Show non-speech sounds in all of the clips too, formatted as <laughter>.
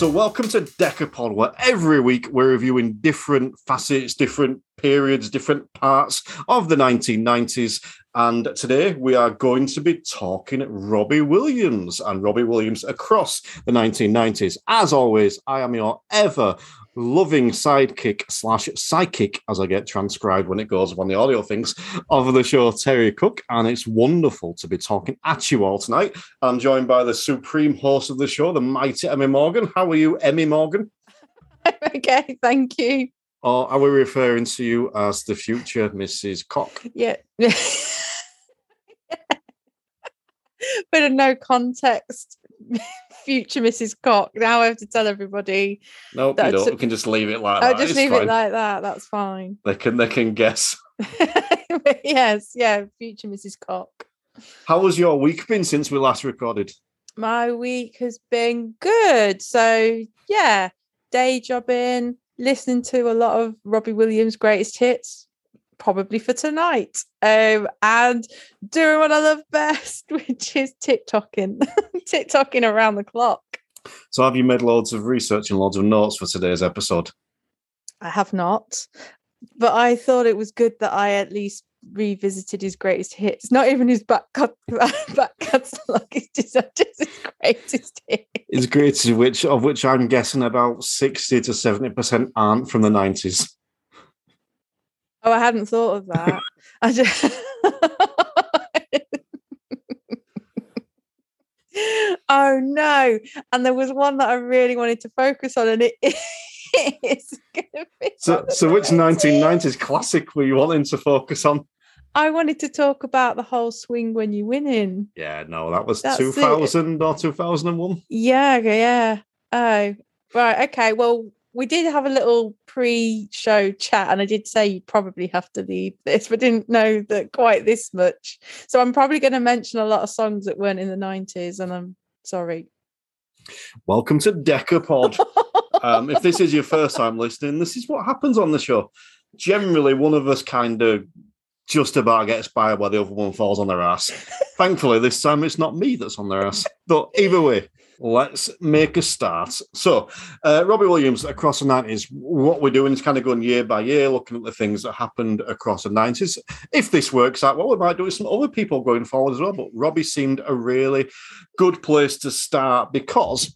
So, welcome to Decapod, where every week we're reviewing different facets, different periods, different parts of the 1990s. And today we are going to be talking Robbie Williams and Robbie Williams across the 1990s. As always, I am your ever loving sidekick slash psychic, as I get transcribed when it goes on the audio things of the show, Terry Cook. And it's wonderful to be talking at you all tonight. I'm joined by the supreme host of the show, the mighty Emmy Morgan. How are you, Emmy Morgan? <laughs> okay, thank you. Or are we referring to you as the future Mrs. Cock? Yeah. <laughs> but in no context. <laughs> Future Mrs. Cock. Now I have to tell everybody. No, nope, you don't. We can just leave it like I'll that. just it's leave fine. it like that. That's fine. They can they can guess. <laughs> yes, yeah, future Mrs. Cock. How has your week been since we last recorded? My week has been good. So yeah, day jobbing, listening to a lot of Robbie Williams' greatest hits, probably for tonight. Um, and doing what I love best, <laughs> which is TikToking, <laughs> TikToking around the clock. So, have you made loads of research and loads of notes for today's episode? I have not, but I thought it was good that I at least revisited his greatest hits. Not even his back cut, <laughs> back catalogue. It's just, just his greatest hits. His greatest, which of which I'm guessing about sixty to seventy percent aren't from the nineties. Oh, I hadn't thought of that. I just. <laughs> oh no! And there was one that I really wanted to focus on, and it <laughs> is going to be. So, so which <laughs> 1990s classic were you wanting to focus on? I wanted to talk about the whole swing when you're winning. Yeah, no, that was That's 2000 it. or 2001. Yeah, yeah. Oh, right. Okay. Well, we did have a little pre-show chat, and I did say you'd probably have to leave this, but didn't know that quite this much. So I'm probably going to mention a lot of songs that weren't in the 90s, and I'm sorry. Welcome to Decapod. <laughs> um, if this is your first time listening, this is what happens on the show. Generally, one of us kind of just about gets by while the other one falls on their ass. Thankfully, this time it's not me that's on their ass. But either way, let's make a start. So, uh, Robbie Williams across the 90s, what we're doing is kind of going year by year, looking at the things that happened across the 90s. If this works out well, we might do it with some other people going forward as well. But Robbie seemed a really good place to start because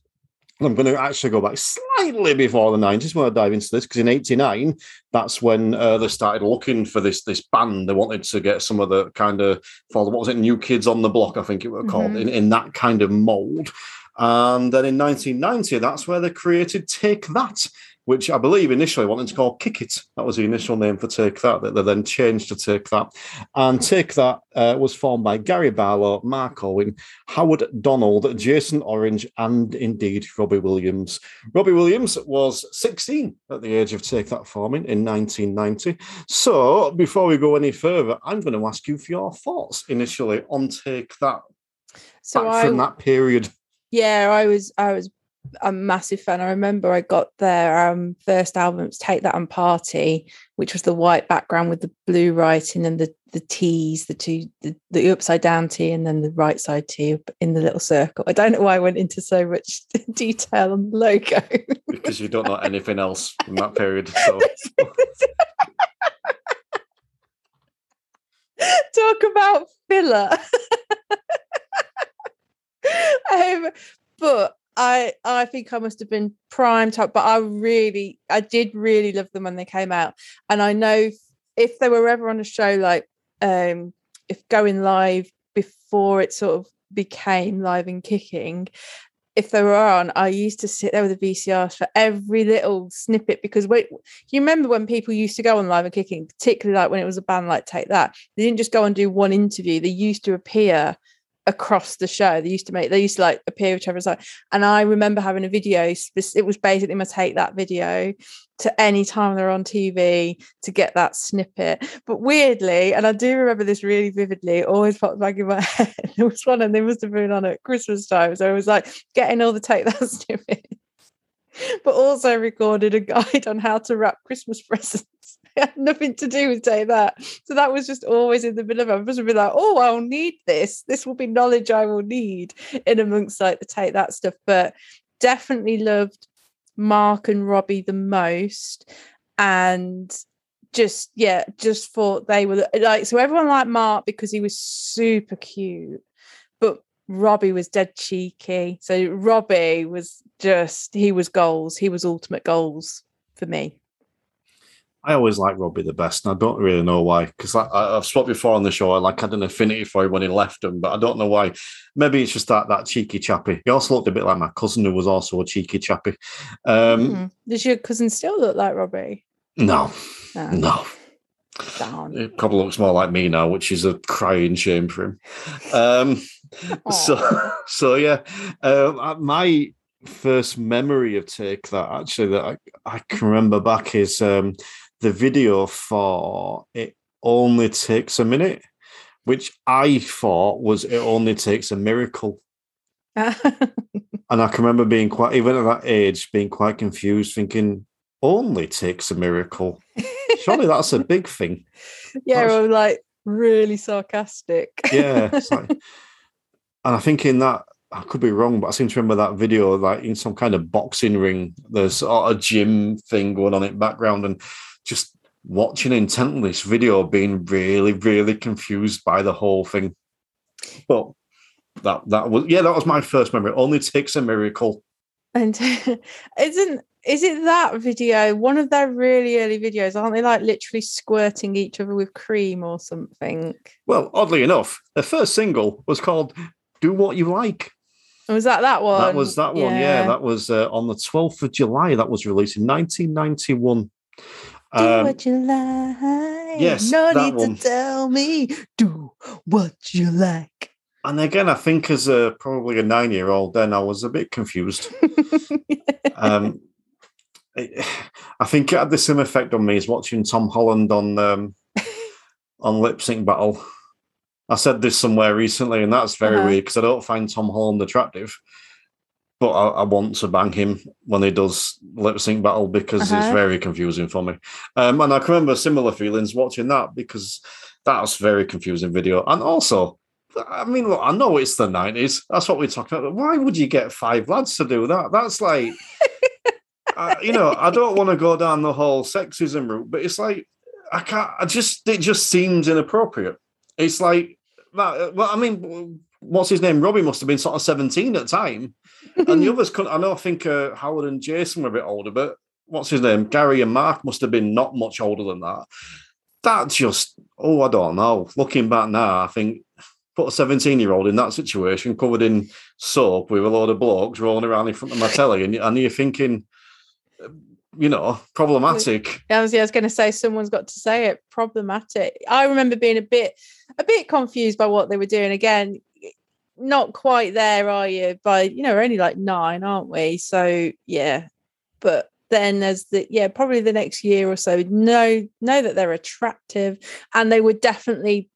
I'm going to actually go back slightly before the 90s when I dive into this, because in 89, that's when uh, they started looking for this this band. They wanted to get some of the kind of, what was it, New Kids on the Block, I think it was called, mm-hmm. in, in that kind of mold. And then in 1990, that's where they created Take That, which I believe initially wanted to call Kick It. That was the initial name for Take That, that they then changed to Take That. And Take That uh, was formed by Gary Barlow, Mark Owen, Howard Donald, Jason Orange, and indeed Robbie Williams. Robbie Williams was 16 at the age of Take That forming in 1990. So before we go any further, I'm going to ask you for your thoughts initially on Take That. So back I, from that period. Yeah, I was I was a massive fan. I remember I got their um, first albums, Take That and Party, which was the white background with the blue writing and the the T's, the two, the, the upside down T and then the right side T in the little circle. I don't know why I went into so much <laughs> detail on the logo. because you don't know anything else from that period. So. <laughs> Talk about filler. <laughs> <laughs> um, but I I think I must have been prime time, but I really I did really love them when they came out, and I know if, if they were ever on a show like um if going live before it sort of became live and kicking, if they were on, I used to sit there with the VCRs for every little snippet because wait, you remember when people used to go on live and kicking, particularly like when it was a band like Take That, they didn't just go and do one interview; they used to appear across the show. They used to make, they used to like appear whichever side. And I remember having a video, it was basically my take that video to any time they're on TV to get that snippet. But weirdly, and I do remember this really vividly, it always popped back in my <laughs> head. It was one and they must have been on at Christmas time. So I was like getting all the take that <laughs> snippet. But also recorded a guide on how to wrap Christmas <laughs> presents. <laughs> Had nothing to do with take that. So that was just always in the middle of it. I must be like, oh, I'll need this. This will be knowledge I will need in amongst like the take that stuff. But definitely loved Mark and Robbie the most, and just yeah, just thought they were like so. Everyone liked Mark because he was super cute, but Robbie was dead cheeky. So Robbie was just he was goals. He was ultimate goals for me. I always like Robbie the best, and I don't really know why. Because I've spoke before on the show, I like had an affinity for him when he left him, but I don't know why. Maybe it's just that that cheeky chappy. He also looked a bit like my cousin, who was also a cheeky chappy. Um, mm. Does your cousin still look like Robbie? No, no. no. Down. It probably looks more like me now, which is a crying shame for him. Um, <laughs> so, so yeah, uh, my first memory of take that actually that I, I can remember back is um, the video for It Only Takes a Minute, which I thought was It Only Takes a Miracle. <laughs> and I can remember being quite, even at that age, being quite confused, thinking, only takes a miracle. Surely that's a big thing. <laughs> Yeah, or like really sarcastic. yeah. Like, <laughs> and I think in that I could be wrong, but I seem to remember that video like in some kind of boxing ring. There's a gym thing going on in background, and just watching intently this video, being really, really confused by the whole thing. But that that was yeah, that was my first memory. Only takes a miracle. And <laughs> isn't is it that video? One of their really early videos, aren't they like literally squirting each other with cream or something? Well, oddly enough, their first single was called "Do What You Like." Was that that one? That was that one. Yeah, yeah that was uh, on the twelfth of July. That was released in nineteen ninety one. Do um, what you like. Yes, no need one. to tell me. Do what you like. And again, I think as a probably a nine year old, then I was a bit confused. <laughs> um, I think it had the same effect on me as watching Tom Holland on um, on Lip Sync Battle. I said this somewhere recently, and that's very uh-huh. weird because I don't find Tom Holland attractive, but I, I, want to bang him when he does lip sync battle because uh-huh. it's very confusing for me. Um, and I can remember similar feelings watching that because that's very confusing video. And also, I mean, look, I know it's the nineties. That's what we're talking about. Why would you get five lads to do that? That's like, <laughs> uh, you know, I don't want to go down the whole sexism route, but it's like I can't. I just it just seems inappropriate. It's like, well, I mean, what's his name? Robbie must have been sort of 17 at the time. And the <laughs> others couldn't, I know, I think uh, Howard and Jason were a bit older, but what's his name? Gary and Mark must have been not much older than that. That just, oh, I don't know. Looking back now, I think put a 17 year old in that situation covered in soap with a load of blokes rolling around in front of my <laughs> telly, and, and you're thinking, you know, problematic. I was, yeah, I was going to say someone's got to say it. Problematic. I remember being a bit, a bit confused by what they were doing. Again, not quite there, are you? By you know, we're only like nine, aren't we? So yeah, but then as the yeah, probably the next year or so, know know that they're attractive, and they were definitely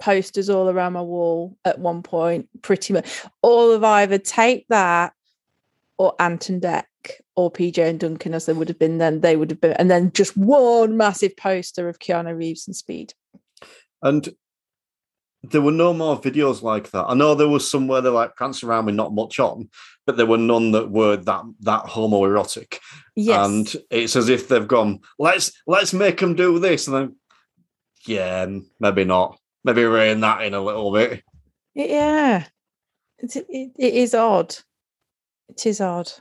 posters all around my wall at one point. Pretty much all of either take that or Ant and Dec or PJ and Duncan as they would have been then, they would have been, and then just one massive poster of Keanu Reeves and Speed. And there were no more videos like that. I know there was some where they like prancing around with not much on, but there were none that were that that homoerotic. Yes. And it's as if they've gone, let's let's make them do this, and then yeah, maybe not. Maybe rein that in a little bit. Yeah, it, it, it is odd. It is odd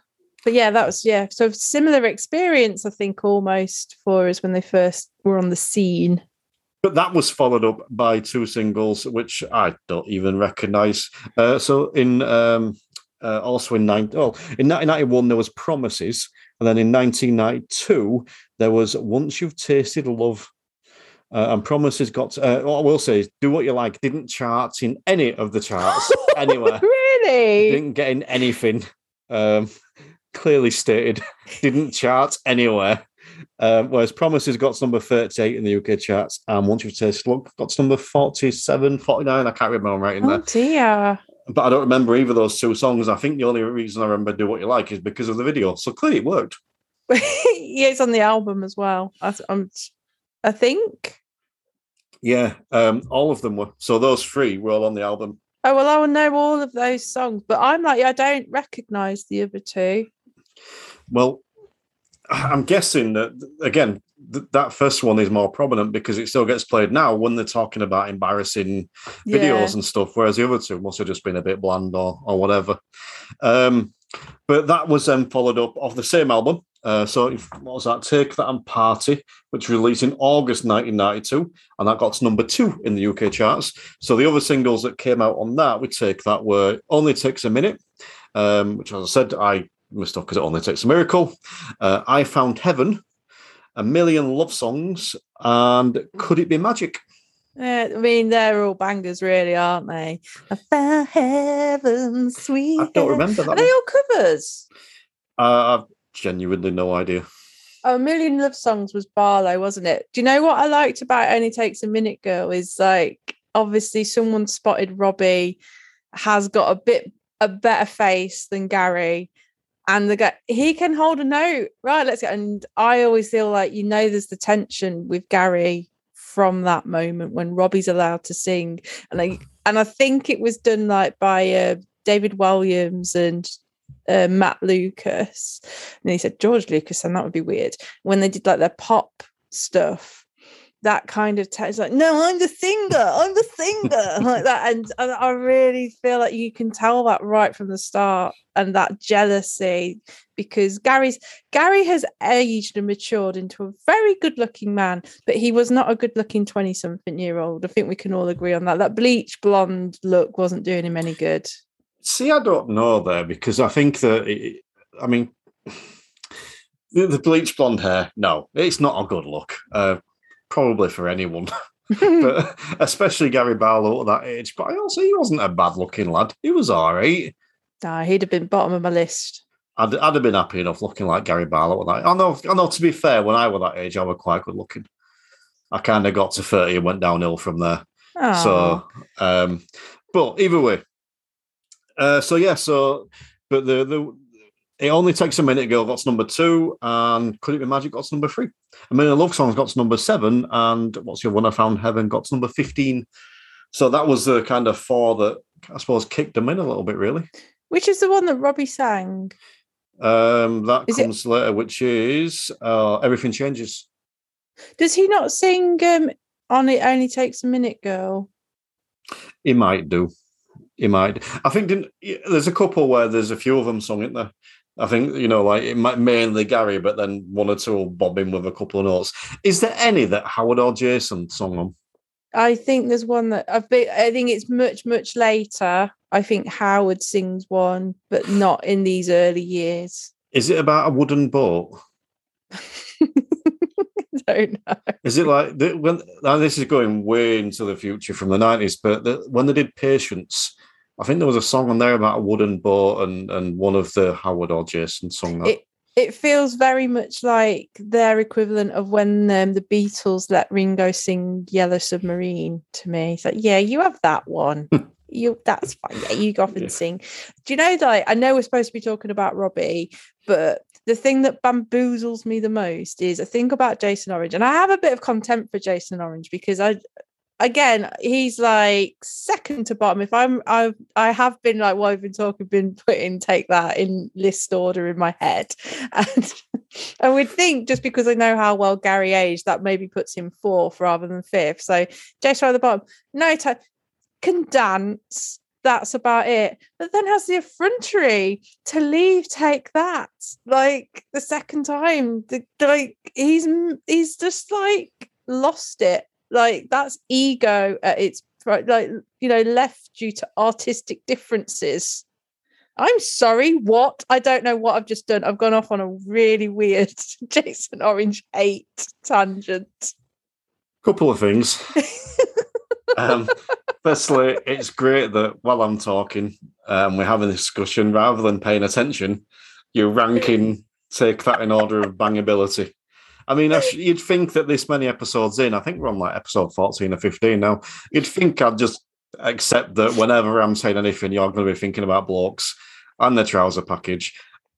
but yeah, that was yeah. So similar experience, I think, almost for us when they first were on the scene. But that was followed up by two singles, which I don't even recognise. Uh, so in um, uh, also in nine, oh, in 1991 there was Promises, and then in 1992 there was Once You've Tasted Love. Uh, and Promises got, uh, what I will say is, Do What You Like didn't chart in any of the charts <laughs> anywhere. really? Didn't get in anything. Um, clearly stated, didn't chart anywhere. Um, whereas Promises got to number 38 in the UK charts, and Once You've Tasted Love got to number 47, 49. I can't remember right in oh, there. dear. But I don't remember either of those two songs. I think the only reason I remember Do What You Like is because of the video. So clearly it worked. <laughs> yeah, it's on the album as well. I, I'm, I think. Yeah, um, all of them were. So those three were all on the album. Oh well, I will know all of those songs, but I'm like, I don't recognise the other two. Well, I'm guessing that again th- that first one is more prominent because it still gets played now when they're talking about embarrassing Yeah. videos and stuff, whereas the other two must have just been a bit bland or or whatever. Um, but that was then followed up off the same album. Uh, so if, what was that? Take That and Party, which released in August 1992, and that got to number two in the UK charts. So the other singles that came out on that, we take that were Only Takes a Minute, um, which, as I said, I off because it only takes a miracle. Uh, I Found Heaven, A Million Love Songs, and Could It Be Magic? Yeah, I mean, they're all bangers, really, aren't they? I found heaven, sweet. I don't remember Are that. they one. all covers? Uh, I've genuinely no idea. Oh, a million love songs was Barlow, wasn't it? Do you know what I liked about Only Takes a Minute Girl is like obviously someone spotted Robbie has got a bit a better face than Gary. And the guy he can hold a note, right? Let's go. And I always feel like you know there's the tension with Gary from that moment when Robbie's allowed to sing. And I and I think it was done like by uh, David Walliams and uh, Matt Lucas. And he said George Lucas, and that would be weird. When they did like their pop stuff, that kind of t- it's like, no, I'm the singer, I'm the singer, <laughs> like that. And, and I really feel like you can tell that right from the start, and that jealousy because Gary's Gary has aged and matured into a very good-looking man, but he was not a good-looking twenty-something year old. I think we can all agree on that. That bleach blonde look wasn't doing him any good. See, I don't know there because I think that, it, I mean, <sighs> the, the bleach blonde hair, no, it's not a good look. Uh, probably for anyone, <laughs> but especially Gary Barlow at that age. But I also, he wasn't a bad looking lad. He was all right. Nah, he'd have been bottom of my list. I'd, I'd have been happy enough looking like Gary Barlow at that. I know, I know. To be fair, when I was that age, I was quite good looking. I kind of got to thirty and went downhill from there. Aw. So, um, but either way, uh, so yeah, so but the the it only takes a minute. Girl got to number two, and Could It Be Magic got to number three. I mean, the Love Songs got to number seven, and what's your one? I Found Heaven got to number fifteen. So that was the kind of four that I suppose kicked them in a little bit, really. Which is the one that Robbie sang? Um, that Is it- comes later, which is uh, Everything Changes. Does he not sing um, on It Only Takes a Minute, Girl? He might do. He might. I think didn't, there's a couple where there's a few of them sung, isn't there? I think you know, like it might mainly Gary, but then one or two will bob in with a couple of notes. Is there any that Howard or Jason sung on? I think there's one that I've been, I think it's much, much later. I think Howard sings one, but not in these early years. Is it about a wooden boat? <laughs> don't know. Is it like the, when? Now this is going way into the future from the nineties, but the, when they did Patience, I think there was a song on there about a wooden boat, and and one of the Howard or Jason sung that. It it feels very much like their equivalent of when um, the Beatles let Ringo sing Yellow Submarine to me. It's like, yeah, you have that one. <laughs> you that's fine. Yeah, you go off and Yeah. sing. Do you know like I know we're supposed to be talking about Robbie, but the thing that bamboozles me the most is I think about Jason Orange, and I have a bit of contempt for Jason Orange because I again he's like second to bottom. If I'm I've, I have been like while I've been talking, been putting take that in list order in my head. <laughs> And I would think just because I know how well Gary aged, that maybe puts him fourth rather than fifth. So Jason at the bottom, no time can dance. That's about it. But then has the effrontery to leave take that like the second time. The, like he's he's just like lost it. Like that's ego at its pri- like you know left due to artistic differences. I'm sorry, what? I don't know what I've just done. I've gone off on a really weird <laughs> Jason Orange hate tangent. couple of things. <laughs> um, firstly, it's great that while I'm talking, um, we're having a discussion rather than paying attention. You're ranking, <laughs> take that in order of bangability. I mean, you'd think that this many episodes in, I think we're on like episode 14 or 15 now, you'd think I'd just accept that whenever I'm saying anything, you're going to be thinking about blokes and the trouser package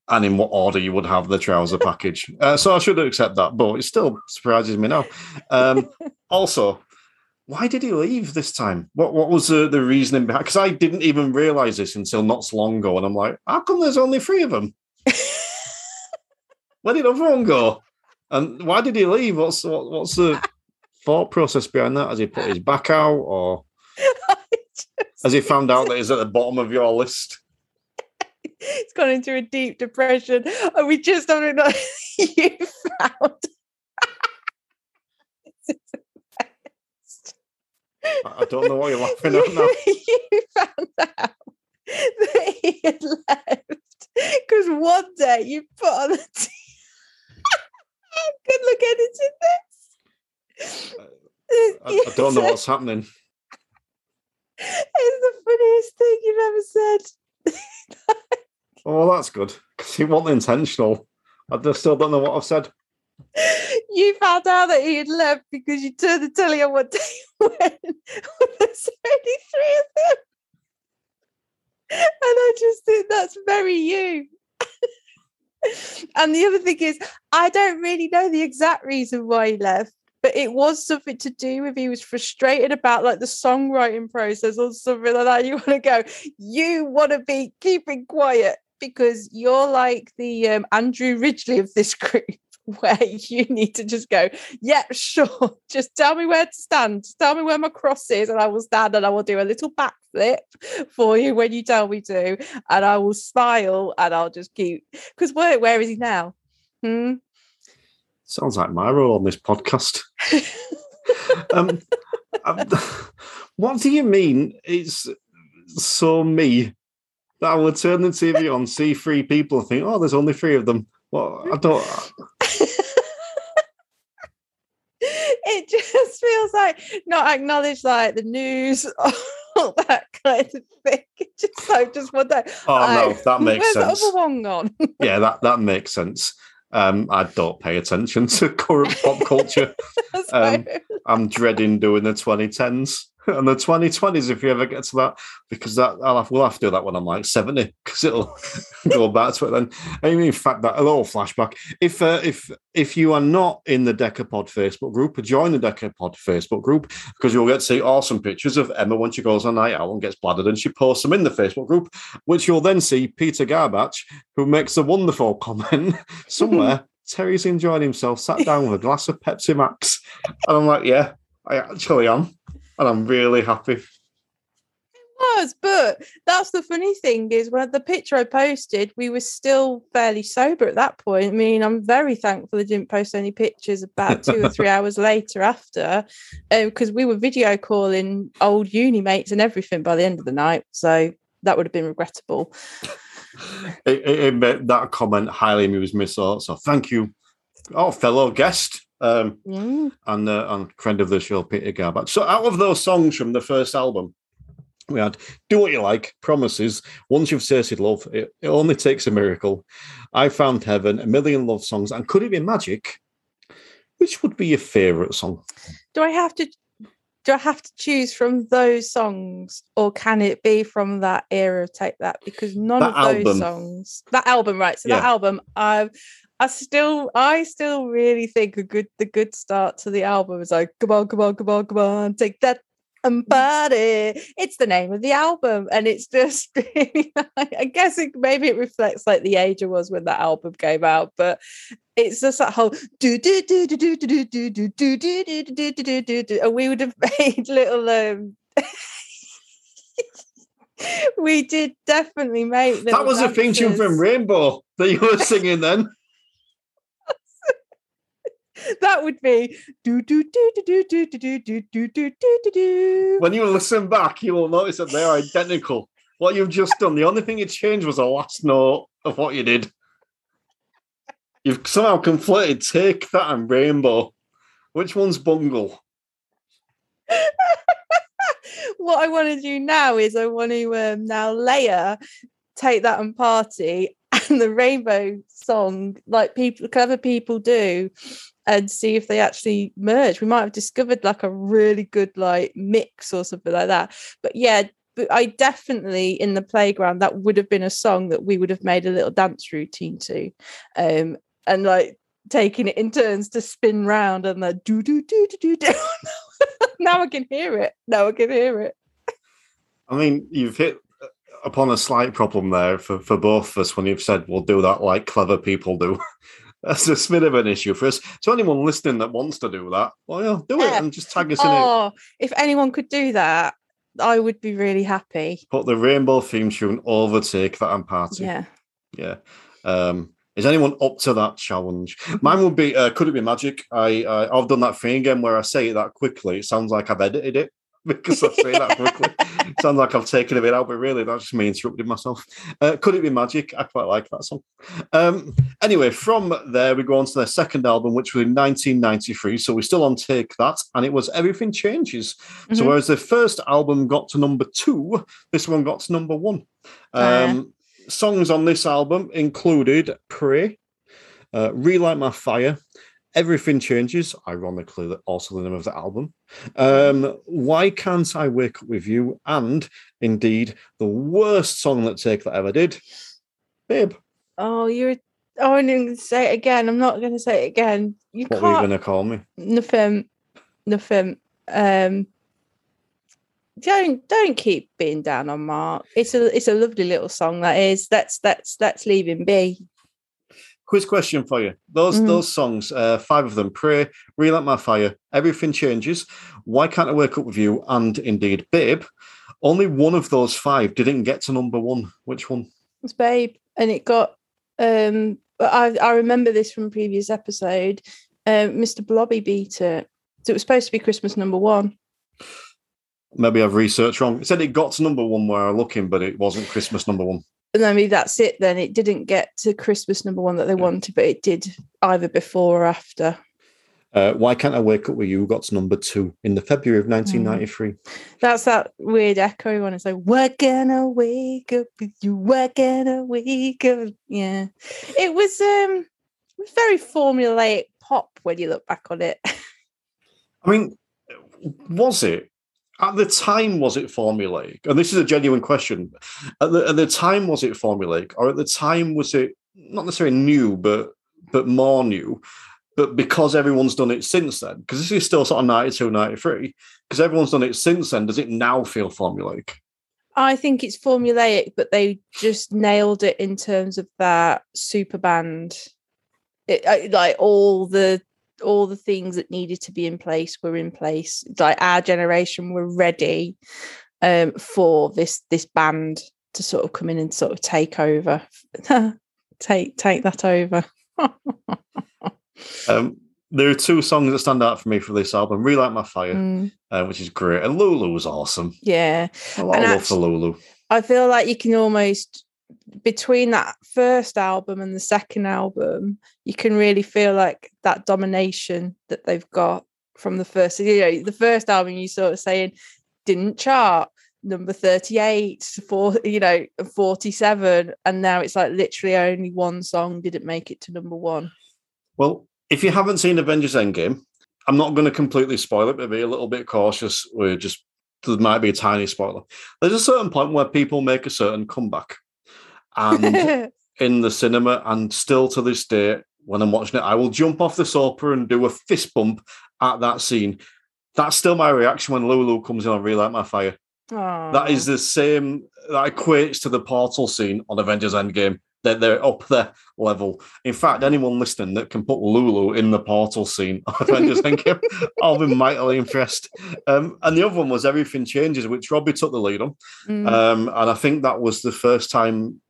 and in what order you would have the trouser <laughs> package. Uh, so I should accept that, but it still surprises me now. Um, <laughs> also, why did he leave this time? What what was the, the reasoning behind? Because I didn't even realize this until not so long ago, and I'm like, how come there's only three of them? <laughs> Where did everyone go? And why did he leave? What's what, what's the thought process behind that? Has he put his back out, or <laughs> has he found out that he's at the bottom of your list? <laughs> He's gone into a deep depression. And we just don't know <laughs> you found. I don't know why you're laughing at now. you found out that he had left because one day you put on a t- good look editing this. I, I <laughs> don't know what's happening. It's the funniest thing you've ever said. <laughs> Oh, that's good because it wasn't intentional. I just still don't know what I've said. You found out that he had left because you turned the telly on one day <laughs> when there's only three of them. And I just think that's very you. And the other thing is, I don't really know the exact reason why he left, but it was something to do with he was frustrated about like the songwriting process or something like that. <laughs> You want to go, you want to be keeping quiet because you're like the um, Andrew Ridgeley of this <laughs> group. Where you need to just go, yeah, sure. <laughs> Just tell me where to stand. Just tell me where my cross is, and I will stand and I will do a little backflip for you when you tell me to, and I will smile and I'll just keep. Because where where is he now? Hmm. Sounds like my role on this podcast. <laughs> um, um, <laughs> what do you mean? It's so me that I would turn the TV on, see three people, and think, "Oh, there's only three of them." Well, I <laughs> don't. it just feels like not acknowledged like the news that kind of thing <laughs> It's just like just one day Oh no, that <laughs> makes where's sense. the other one gone Yeah, that that makes sense. Um, I don't pay attention <laughs> to current pop culture. Um, I'm dreading doing the 2010s <laughs> and the 2020s if you ever get to that, because that I'll have, we'll have to do that when I'm like 70, because it'll <laughs> go back to it then. I mean, in fact, that a little flashback. If uh, if if you are not in the Decapod Facebook group, join the Decapod Facebook group because you'll get to see awesome pictures of Emma when she goes on night out and gets bladdered, and she posts them in the Facebook group, which you'll then see Peter Garbach, who makes a wonderful comment <laughs> somewhere. Terry's enjoying himself, sat down with a glass of Pepsi Max. And I'm like, yeah, I actually am. And I'm really happy. It was but that's the funny thing is when the picture I posted we were still fairly sober at that point I mean I'm very thankful I didn't post any pictures about two or three <laughs> hours later after um, because we were video calling old uni mates and everything by the end of the night so that would have been regrettable It, it, it that comment highly amused me. So, so thank you, oh, fellow guest um, Mm. and, uh, and friend of the show, Peter Garbach. So, out of those songs from the first album, we had Do What You Like, Promises, Once You've Tasted Love, It, it Only Takes a Miracle, I Found Heaven, A Million Love Songs, and Could It Be Magic? Which would be your favourite song? do I have to do I have to choose from those songs or can it be from that era take that because none That of those album. songs that album right so that album I I still I still really think a good the good start to the album is like come on come on come on come on take that and party it's the name of the album and it's just really I guess it maybe it reflects like the age I was when that album came out but it's just that whole do do do do do do do do do do do do do do do do and we would have made little um we did definitely make That was a theme tune from. Rainbow that you were singing then. That would be do do do do do do do do do do do do do When you listen back, you will notice that they're identical. What you've just done, the only thing it changed was the last note of what you did. You've somehow conflated Take That and Rainbow. Which one's Bungle? what I want to do now is I want to um, now layer take that and party and the rainbow song like people clever people do and see if they actually merge we might have discovered like a really good like mix or something like that but yeah but I definitely in the playground that would have been a song that we would have made a little dance routine to um and like taking it in turns to spin round and the do do do do do <laughs> do now I can hear it. Now I can hear it. I mean, you've hit upon a slight problem there for, for both of us when you've said we'll do that like clever people do. That's a smid of an issue for us. So anyone listening that wants to do that, well, yeah, do it Yeah. and just tag us in it. Oh, if anyone could do that, I would be really happy. Put the rainbow theme tune overtake that and party. Yeah. Yeah. Um, is anyone up to that challenge? Mine would be uh, could it be magic? I uh, I've done that thing again where I say it that quickly. It sounds like I've edited it because I say that quickly. <laughs> Sounds like I've taken a bit out, but really that's just me interrupting myself. Uh, could it be magic? I quite like that song. Um, anyway, from there we go on to their second album, which was in 1993. So we're still on take that, and it was Everything Changes. So Mhm. whereas the first album got to number two, this one got to number one. Ah. Um, songs on this album included Pray, uh, Relight My Fire, Everything Changes, ironically, that also the name of the album. Um, Why Can't I Wake Up With You? And indeed, the worst song that Take That ever did, Babe. Oh, you're. Oh, I'm going to say it again. I'm not going to say it again. You What were you going to call me? Nothing. Nothing. Um. Don't don't keep being down on Mark. It's a it's a lovely little song that is. Let's let's leave him be. Quiz question for you. Those Mhm. those songs, uh, five of them: "Pray," "Relight My Fire," "Everything Changes," "Why Can't I Wake Up with You," and indeed "Babe." Only one of those five didn't get to number one. Which one? It's Babe, and it got. Um, I I remember this from a previous episode. Um, Mr. Blobby beat it. So it was supposed to be Christmas number one. Maybe I've researched wrong. It said it got to number one where I'm looking, but it wasn't Christmas number one. And I mean that's it. Then it didn't get to Christmas number one that they wanted, but it did either before or after. Uh, Why Can't I Wake Up with You got to number two in the February of 1993. That's that weird echo one. It's like, we're gonna wake up with you, we're gonna wake up. Yeah. It was um it was very formulaic pop when you look back on it. <laughs> I mean, was it? At the time, was it formulaic? And this is a genuine question. At the, at the time, was it formulaic? Or at the time, was it not necessarily new, but but more new? But because everyone's done it since then, because this is still sort of 92, 93, because everyone's done it since then, does it now feel formulaic? I think it's formulaic, but they just nailed it in terms of that super band. It, like all the all the things that needed to be in place were in place. Like our generation were ready um, for this this band to sort of come in and sort of take over, <laughs> take take that over. <laughs> Um, there are two songs that stand out for me for this album Relight My Fire, Mm, uh, which is great. And Lulu was awesome. yeah, And of love for Lulu. I feel like you can almost between that first album and the second album, you can really feel like that domination that they've got from the first. You know, the first album you sort of saying didn't chart number 38 for you know 47 and now it's like literally only one song didn't make it to number one Well, if you haven't seen Avengers Endgame, I'm not going to completely spoil it, but be a little bit cautious. We're just there might be a tiny spoiler. There's a certain point where people make a certain comeback, and <laughs> in the cinema, and still to this day, when I'm watching it, I will jump off the sofa and do a fist bump at that scene. That's still my reaction when Lulu comes in on Relight My Fire. That is the same. That equates to the portal scene on Avengers Endgame. They're, they're up their level. In fact, anyone listening that can put Lulu in the portal scene on Avengers <laughs> Endgame, I'll be mightily impressed. Um, and the other one was Everything Changes, which Robbie took the lead on. Mm. Um, and I think that was the first time,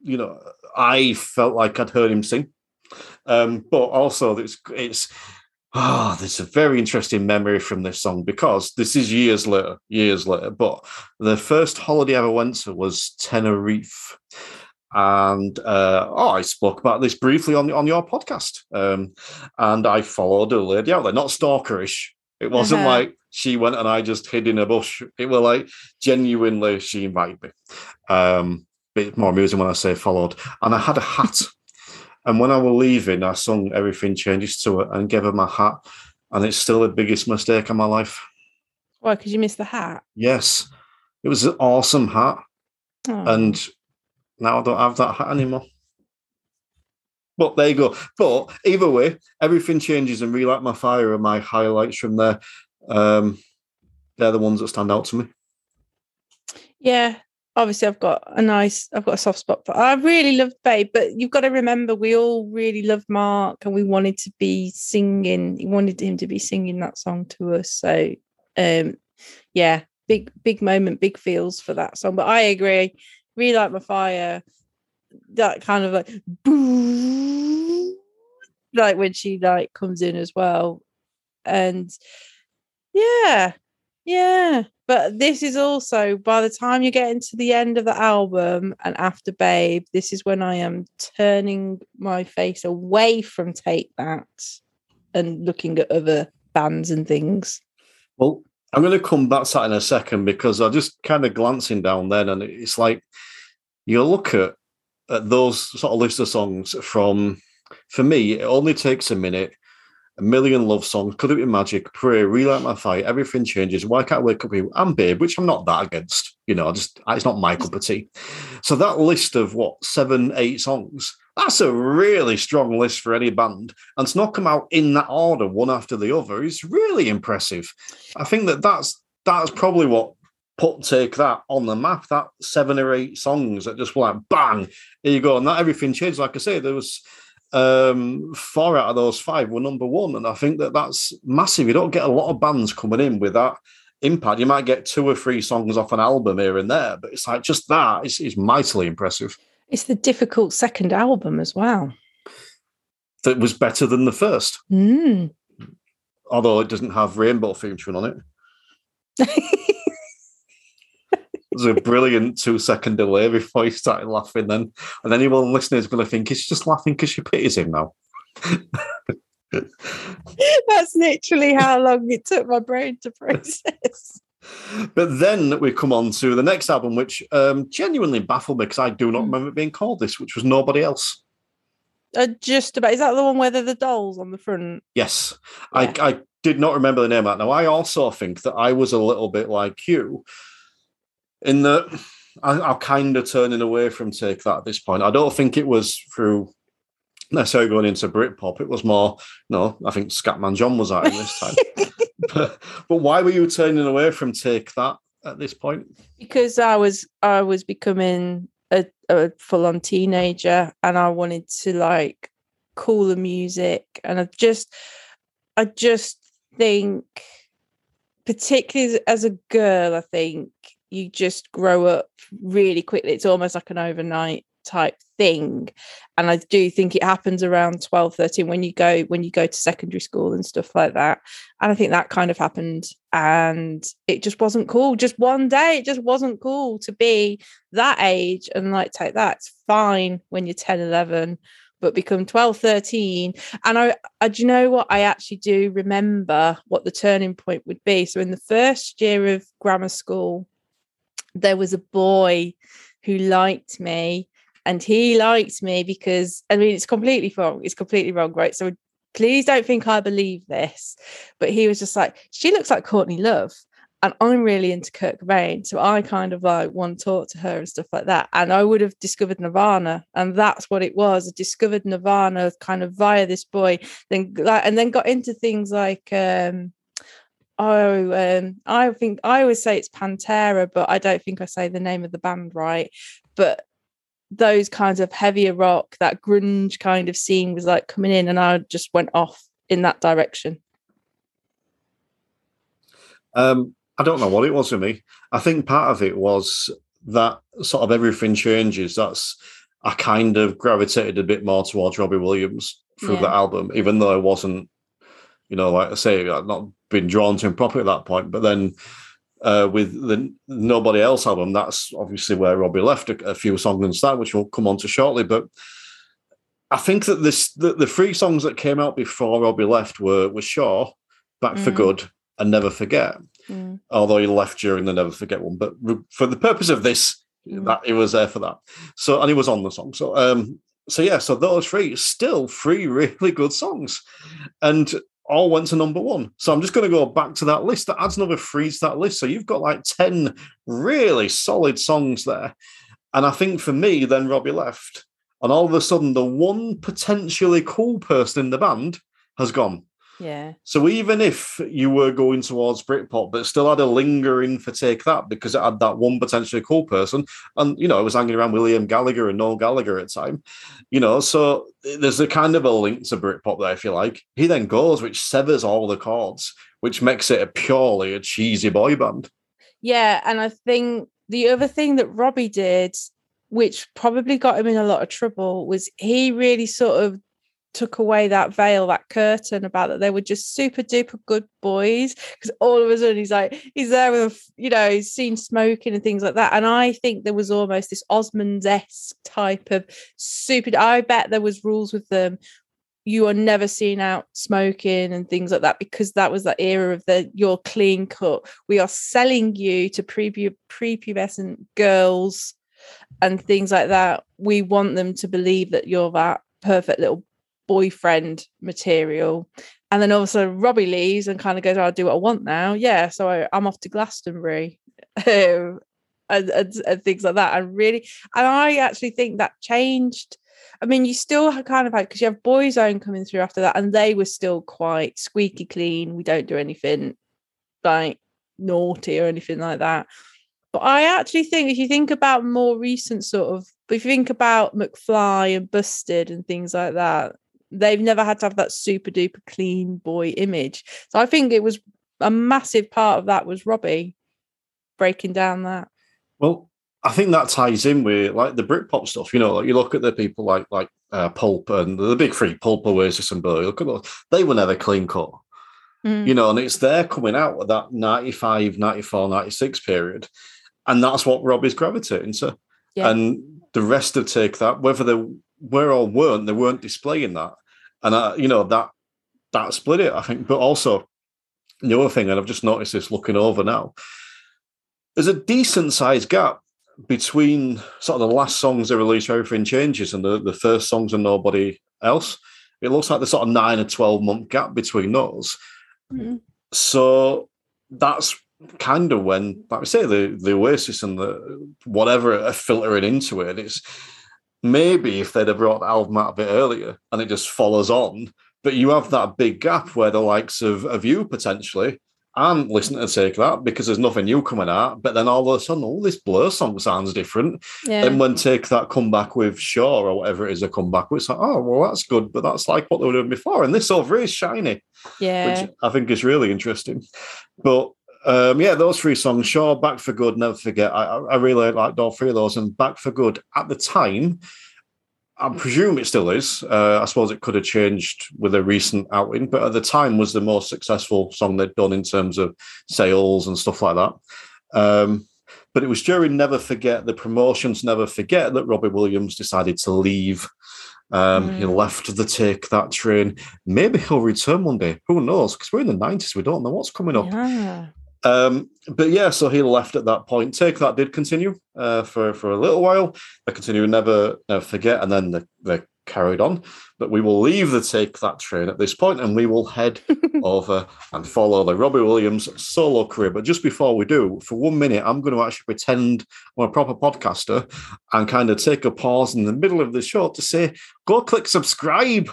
you know, I felt like I'd heard him sing. Um, but also, it's it's ah, there's a very interesting memory from this song because this is years later, years later. But the first holiday I ever went to was Tenerife. And uh, oh, I spoke about this briefly on on your podcast, um, and I followed a lady out there, not stalkerish. It wasn't Uh-huh. like she went and I just hid in a bush. It was like genuinely she invited me. Um, bit more amusing when I say followed. And I had a hat. and when I was leaving, I sung Everything Changes to it and gave her my hat. And it's still the biggest mistake of my life. why because you missed the hat Yes. It was an awesome hat. Aw. And now I don't have that hat anymore. But there you go. But either way, everything changes and Relight My Fire are my highlights from there. Um, they're the ones that stand out to me. Yeah, obviously I've got a nice, I've got a soft spot for. I really loved Babe, but you've got to remember we all really loved Mark, and we wanted to be singing. We wanted him to be singing that song to us. So, um, yeah, big, big moment, big feels for that song. But I agree. Relight my fire. That kind of like boo, like when she like comes in as well, and yeah, yeah. But this is also by the time you get into the end of the album and after Babe, this is when I am turning my face away from Take That and looking at other bands and things. Well, I'm going to come back to that in a second because I'm just kind of glancing down then, and it's like you look at, at those sort of list of songs from, for me, it only takes a minute a million love songs, Could It Be Magic, Pray, Relight My Fire, Everything Changes, Why Can't I Wake Up Here, and Babe, which I'm not that against. You know, I just it's not my cup of tea. So that list of what, seven, eight songs, that's a really strong list for any band. And to knock them out in that order, one after the other, is really impressive. I think that that's that's probably what put take that on the map. That seven or eight songs that just were like bang, here you go, and that everything changed. Like I say, there was um, four out of those five were number one, and I think that that's massive. You don't get a lot of bands coming in with that impact. You might get two or three songs off an album here and there, but it's like just that is, is mightily impressive. It's the difficult second album as well. That was better than the first. Mm. Although it doesn't have Rainbow featuring on it. <laughs> There's a brilliant two second delay before he started laughing. Then, and anyone listening is going to think he's just laughing because she pities him now. <laughs> <laughs> That's literally how long it took my brain to process. But then we come on to the next album, which um, genuinely baffled me because I do not Hmm. remember it being called this, which was Nobody Else. Uh, just about. Is that the one where they're the dolls on the front? Yes, Yeah. I, I did not remember the name of that. Now, I also think that I was a little bit like you in that I, I'm kind of turning away from Take That at this point. I don't think it was through necessarily going into Britpop. It was more, no, I think Scatman John was out this <laughs> time. but, but why were you turning away from Take That at this point? because I was I was becoming a, a full on teenager and I wanted to like cooler music and I just I just think particularly as a girl I think you just grow up really quickly. It's almost like an overnight type thing. And I do think it happens around 12 13 when you go when you go to secondary school and stuff like that. And I think that kind of happened and it just wasn't cool. Just one day it just wasn't cool to be that age and like take that. It's fine when you're 10 11 but become 12 13 and I, I do you know what? I actually do remember what the turning point would be. So in the first year of grammar school there was a boy who liked me and he liked me because I mean it's completely wrong. It's completely wrong, right? So please don't think I believe this. But he was just like, she looks like Courtney Love. And I'm really into Kurt Cobain. So I kind of like want to talk to her and stuff like that. And I would have discovered Nirvana. And that's what it was. I discovered Nirvana kind of via this boy, then like and then got into things like um Oh, um, I think I always say it's Pantera, but I don't think I say the name of the band right. But those kinds of heavier rock, that grunge kind of scene was like coming in, and I just went off in that direction. Um, I don't know what it was for me. I think part of it was that sort of everything changes. That's I kind of gravitated a bit more towards Robbie Williams through Yeah. the album, even though I wasn't, you know, like I say, I'd not been drawn to him properly at that point. But then uh, with the Nobody Else album, that's obviously where Robbie left a, a few songs and that, which we'll come on to shortly. But I think that this the, the three songs that came out before Robbie left were were Sure, Back for Mhm. Good, and Never Forget Mm. although he left during the Never Forget one. But for the purpose of this, Mm. that he was there for that. So and he was on the song. So um, so yeah, so those three still three <laughs> really good songs, and all went to number one. So I'm just going to go back to that list. That adds another three to that list. So you've got like ten really solid songs there, and I think for me, then Robbie left, and all of a sudden, the one potentially cool person in the band has gone. Yeah. So even if you were going towards Britpop, but still had a lingering for Take That because it had that one potentially cool person, and you know, it was hanging around William Gallagher and Noel Gallagher at the time, you know, so eh, there's a kind of a link to Britpop there, if you like. He then goes, which severs all the chords, which makes it a purely a cheesy boy band. Yeah, and I think the other thing that Robbie did, which probably got him in a lot of trouble, was he really sort of took away that veil, that curtain about that they were just super duper good boys. Because all of a sudden he's like, he's there with, you know, he's seen smoking and things like that. And I think there was almost this Osmonds esque type of super. I bet there was rules with them. You are never seen out smoking and things like that because that was that era of the you're clean cut. We are selling you to prepub- prepubescent girls and things like that. We want them to believe that you're that perfect little boyfriend material. And then also Robbie leaves and kind of goes, oh, I'll do what I want now. Yeah. So I, am off to Glastonbury. <laughs> Um, and, and, and, things like that. And really, and I actually think that changed. I mean, you still kind of had because you have Boyzone coming through after that, and they were still quite squeaky clean. We don't do anything like naughty or anything like that. But I actually think if you think about more recent sort of, if you think about McFly and Busted and things like that, they've never had to have that super duper clean boy image. So I think it was a massive part of that was Robbie breaking down that. Well, I think that ties in with like the Britpop stuff. You know, like you look at the people like like uh, Pulp and the big three, Pulp, Oasis, and Blur. Look at those; they were never clean cut. Mm. You know, and it's there coming out of that 95, 94, 96 period. And that's what Robbie's gravitating to. Yeah. And the rest of Take That, whether they were or weren't, they weren't displaying that and I, you know that that split it. I think, but also the other thing, and I've just noticed this looking over now. There's a decent sized gap between sort of the last songs they released, everything changes, and the, the first songs and nobody else. It looks like the sort of nine or twelve month gap between those. Mm-hmm. So that's kind of when, like I say, the the Oasis and the whatever are filtering into it. It's maybe if they'd have brought the album out a bit earlier and it just follows on, but you have that big gap where the likes of, of you potentially and listening to take that because there's nothing new coming out. But then all of a sudden, all this Blur song sounds different. Yeah. And when take that come back with Sure or whatever it is, a comeback with, it's like, oh, well, that's good, but that's like what they were doing before. And this over is shiny. Yeah. Which I think is really interesting. But um, yeah, those three songs, sure, Back for Good, Never Forget. I, I really liked all three of those. And Back for Good at the time, I presume it still is. Uh, I suppose it could have changed with a recent outing, but at the time was the most successful song they'd done in terms of sales and stuff like that. Um, but it was during Never Forget, the promotions Never Forget, that Robbie Williams decided to leave. Um, mm. He left the Take That train. Maybe he'll return one day. Who knows? Because we're in the 90s. We don't know what's coming up. Yeah. Um, but yeah, so he left at that point. Take that did continue uh, for for a little while. They continue, never, never forget, and then they, they carried on. But we will leave the take that train at this point, and we will head <laughs> over and follow the Robbie Williams solo career. But just before we do, for one minute, I'm going to actually pretend I'm a proper podcaster and kind of take a pause in the middle of the show to say, "Go click subscribe."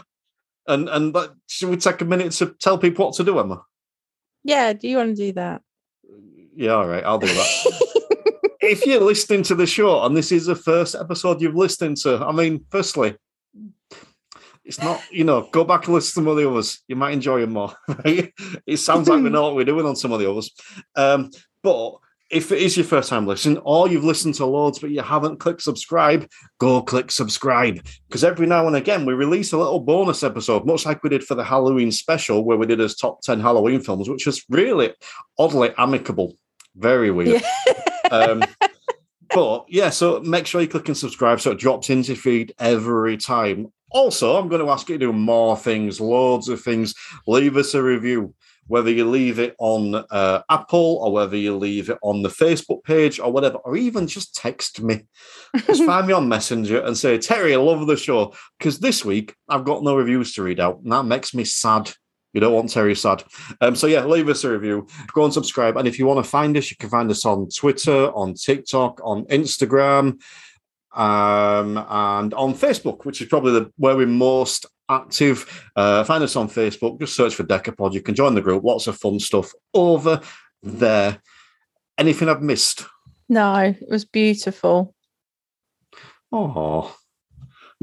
And and should we take a minute to tell people what to do, Emma? Yeah, do you want to do that? Yeah, all right, I'll do that. if you're listening to the show and this is the first episode you've listened to, I mean, firstly, it's not, you know, go back and listen to some of the others. You might enjoy them more. <laughs> Right? It sounds like we know what we're doing on some of the others. Um, but if it is your first time listening, or you've listened to loads but you haven't clicked subscribe, go click subscribe. Because every now and again we release a little bonus episode, much like we did for the Halloween special, where we did as top 10 Halloween films, which was really oddly amicable. Very weird. Yeah. um, <laughs> but yeah, so make sure you click and subscribe so it drops into feed every time. Also, I'm going to ask you to do more things, loads of things. Leave us a review, whether you leave it on uh, Apple or whether you leave it on the Facebook page or whatever, or even just text me. Just <laughs> find me on Messenger and say, Terry, I love the show. Because this week I've got no reviews to read out, and that makes me sad. You don't want Terry sad. Um, so yeah, leave us a review. Go and subscribe. And if you want to find us, you can find us on Twitter, on TikTok, on Instagram, um, and on Facebook, which is probably the, where we're most active. Uh, find us on Facebook. Just search for Decapod. You can join the group. Lots of fun stuff over there. Anything I've missed? No, it was beautiful. Oh,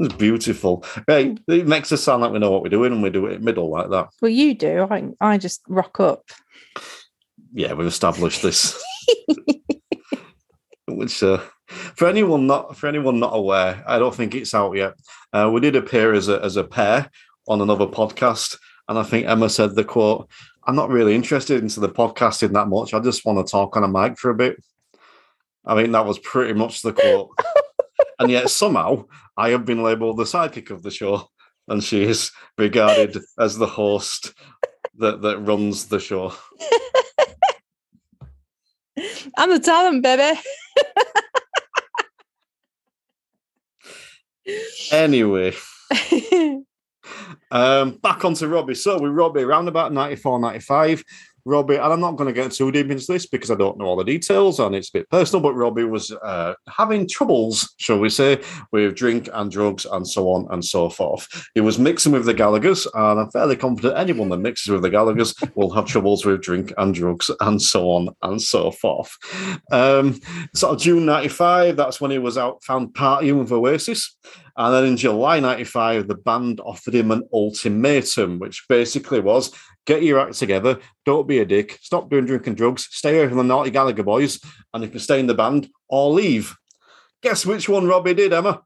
it's beautiful. Right, it makes us sound like we know what we're doing, and we do it in middle like that. Well, you do. I I just rock up. Yeah, we've established this. <laughs> <laughs> Which, uh, for anyone not for anyone not aware, I don't think it's out yet. Uh, we did appear as a as a pair on another podcast, and I think Emma said the quote. I'm not really interested into the podcasting that much. I just want to talk on a mic for a bit. I mean, that was pretty much the quote. <laughs> and yet somehow I have been labelled the sidekick of the show, and she is regarded as the host that that runs the show. <laughs> I'm the talent, baby. anyway, <laughs> um, back onto Robbie. So with Robbie, around about 94, 95, Robbie, and I'm not going to get too deep into this because I don't know all the details and it's a bit personal, but Robbie was uh, having troubles, shall we say, with drink and drugs and so on and so forth. He was mixing with the Gallagher's, and I'm fairly confident anyone that mixes with the Gallagher's <laughs> will have troubles with drink and drugs and so on and so forth. Um, sort of June 95, that's when he was out, found partying with Oasis. And then in July 95, the band offered him an ultimatum, which basically was get your act together, don't be a dick, stop doing drinking drugs, stay away from the naughty Gallagher boys, and you can stay in the band or leave. Guess which one Robbie did, Emma?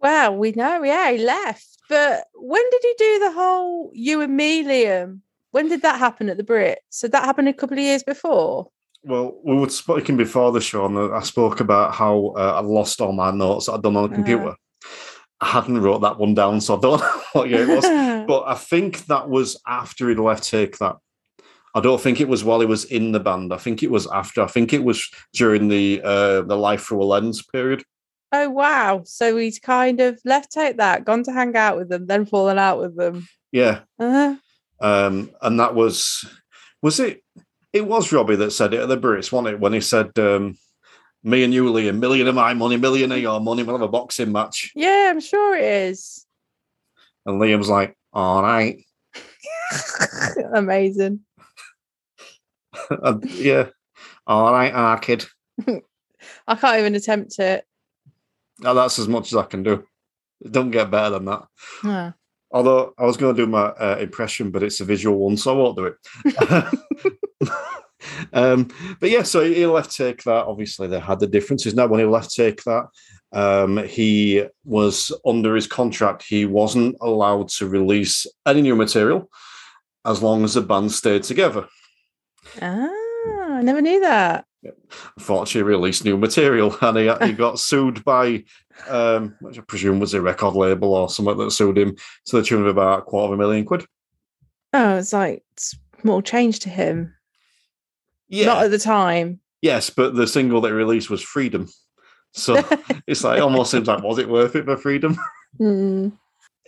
Well, we know, yeah, he left. But when did he do the whole you and me, Liam? When did that happen at the Brits? So that happened a couple of years before. Well, we were speaking before the show, and I spoke about how uh, I lost all my notes that I'd done on the computer. Uh-huh. I hadn't wrote that one down, so I don't <laughs> know what year it was. <laughs> but I think that was after he'd left Take That. I don't think it was while he was in the band. I think it was after. I think it was during the uh, the Life Through a Lens period. Oh wow! So he's kind of left Take That, gone to hang out with them, then fallen out with them. Yeah. Uh-huh. Um, and that was was it? It was Robbie that said it at the Brits, wasn't it? When he said, um, "Me and you, Liam, million of my money, million of your money, we'll have a boxing match." Yeah, I'm sure it is. And Liam's like, "All right." <laughs> Amazing. <laughs> yeah. All right, our kid. <laughs> I can't even attempt it. Oh, that's as much as I can do. It don't get better than that. Although I was going to do my uh, impression, but it's a visual one, so I won't do it. Um, but yeah, so he left Take That. Obviously, they had the differences. Now, when he left Take That, um, he was under his contract. He wasn't allowed to release any new material as long as the band stayed together. Ah, I never knew that. Unfortunately, he released new material, <laughs> and he, he <laughs> got sued by, um, which I presume was a record label or something that sued him to the tune of about a quarter of a million quid. Oh, it's like small change to him. Yeah, not at the time. Yes, but the single they released was Freedom. So <laughs> it's like almost seems like was it worth it for Freedom? <laughs> Mm.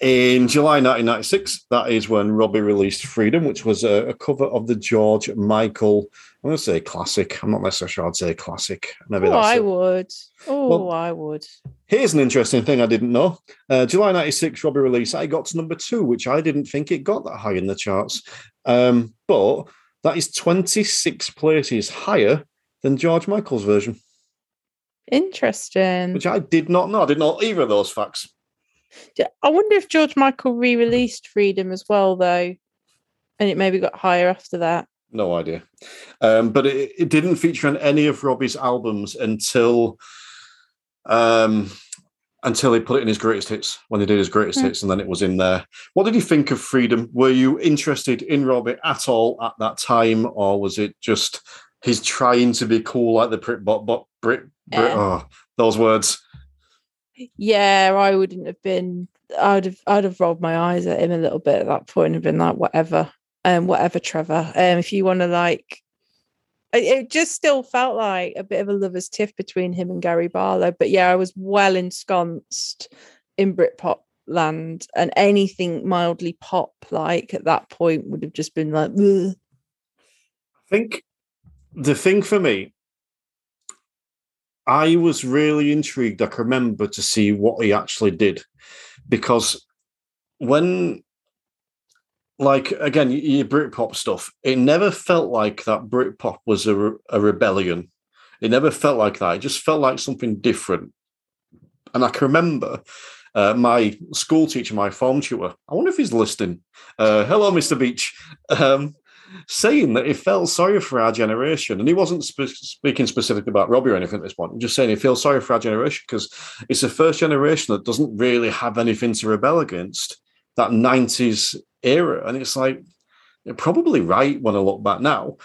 In July 1996, that is when Robbie released Freedom, which was a, a cover of the George Michael. I'm going to say classic. I'm not necessarily sure I'd say classic. Maybe oh, I it. would. Oh, well, I would. Here's an interesting thing I didn't know. Uh, July 96, Robbie released I got to number two, which I didn't think it got that high in the charts. Um, but that is 26 places higher than George Michael's version. Interesting. Which I did not know. I didn't know either of those facts. I wonder if George Michael re-released Freedom as well, though, and it maybe got higher after that. No idea, um, but it, it, didn't feature on any of Robbie's albums until um, until he put it in his greatest hits when they did his greatest mm. hits, and then it was in there. What did you think of Freedom? Were you interested in Robbie at all at that time, or was it just he's trying to be cool like the Brit, but, but Brit, Brit yeah. oh, those words? yeah, I wouldn't have been. I'd have. I'd have rolled my eyes at him a little bit at that point and been like, whatever, um, whatever, Trevor. Um, if you want to like, it, just still felt like a bit of a lovers' tiff between him and Gary Barlow. But yeah, I was well ensconced in Britpop land, and anything mildly pop like at that point would have just been like. Ugh. I think the thing for me I was really intrigued. I can remember to see what he actually did because when like again your Britpop stuff, it never felt like that Britpop was a, a rebellion. It never felt like that. It just felt like something different. And I can remember uh, my school teacher, my form tutor. I wonder if he's listening. Uh, hello, Mr. Beach. Um, saying that he felt sorry for our generation, and he wasn't spe- speaking specifically about Robbie or anything at this point. I'm just saying he feels sorry for our generation because it's the first generation that doesn't really have anything to rebel against that 90s era. And it's like, you're probably right when I look back now.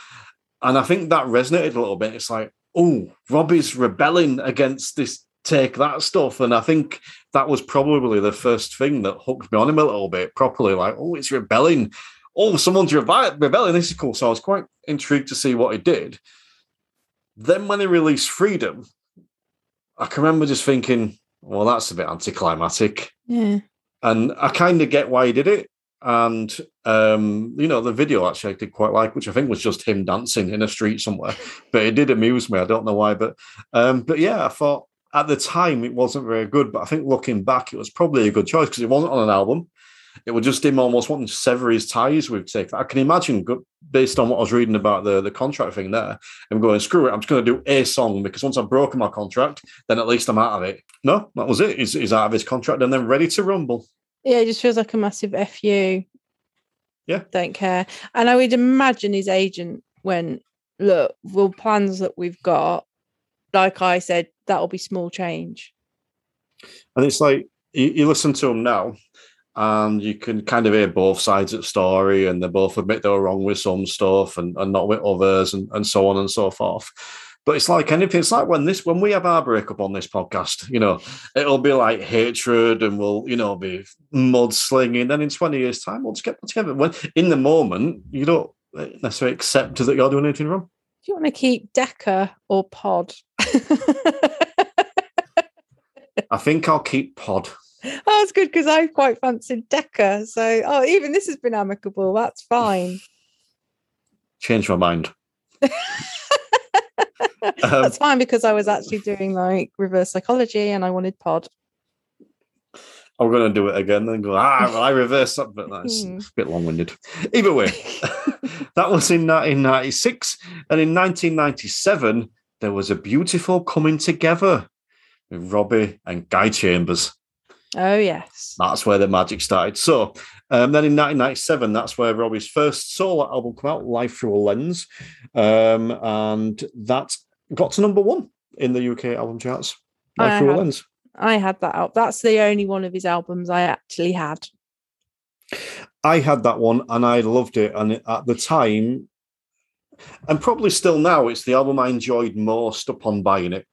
And I think that resonated a little bit. It's like, oh, Robbie's rebelling against this take that stuff. And I think that was probably the first thing that hooked me on him a little bit properly. Like, oh, it's rebelling. Oh, someone's rebelling. This is cool. So I was quite intrigued to see what he did. Then when he released Freedom, I can remember just thinking, well, that's a bit anticlimactic. Yeah. And I kind of get why he did it. And um, you know, the video actually I did quite like, which I think was just him dancing in a street somewhere. <laughs> but it did amuse me. I don't know why, but um, but yeah, I thought at the time it wasn't very good. But I think looking back, it was probably a good choice because it wasn't on an album. It was just him almost wanting to sever his ties with Take I can imagine, based on what I was reading about the, the contract thing there, I'm going, screw it, I'm just going to do a song because once I've broken my contract, then at least I'm out of it. No, that was it. He's, he's out of his contract and then ready to rumble. Yeah, it just feels like a massive FU. Yeah. Don't care. And I would imagine his agent went, look, the plans that we've got, like I said, that'll be small change. And it's like you, you listen to him now, and you can kind of hear both sides of the story, and they both admit they were wrong with some stuff and, and not with others, and, and so on and so forth. But it's like anything. It's like when this when we have our breakup on this podcast, you know, it'll be like hatred and we'll, you know, be mudslinging. Then in 20 years' time, we'll just get together. When in the moment, you don't necessarily accept that you're doing anything wrong. Do you want to keep Decca or Pod? I think I'll keep Pod. Oh, that's good because I quite fancied Decca. So, oh, even this has been amicable. That's fine. Change my mind. <laughs> um, That's fine because I was actually doing like reverse psychology and I wanted pod. I'm going to do it again and go, ah, well, I reverse that, but that's hmm. a bit long winded. Either way, <laughs> that was in 1996. And in 1997, there was a beautiful coming together with Robbie and Guy Chambers. Oh, yes. That's where the magic started. So um, then in 1997, that's where Robbie's first solo album came out, Life Through a Lens. Um, and that got to number one in the UK album charts. Life Through a Lens. I had that out. That's the only one of his albums I actually had. I had that one and I loved it. And at the time, and probably still now, it's the album I enjoyed most upon buying it.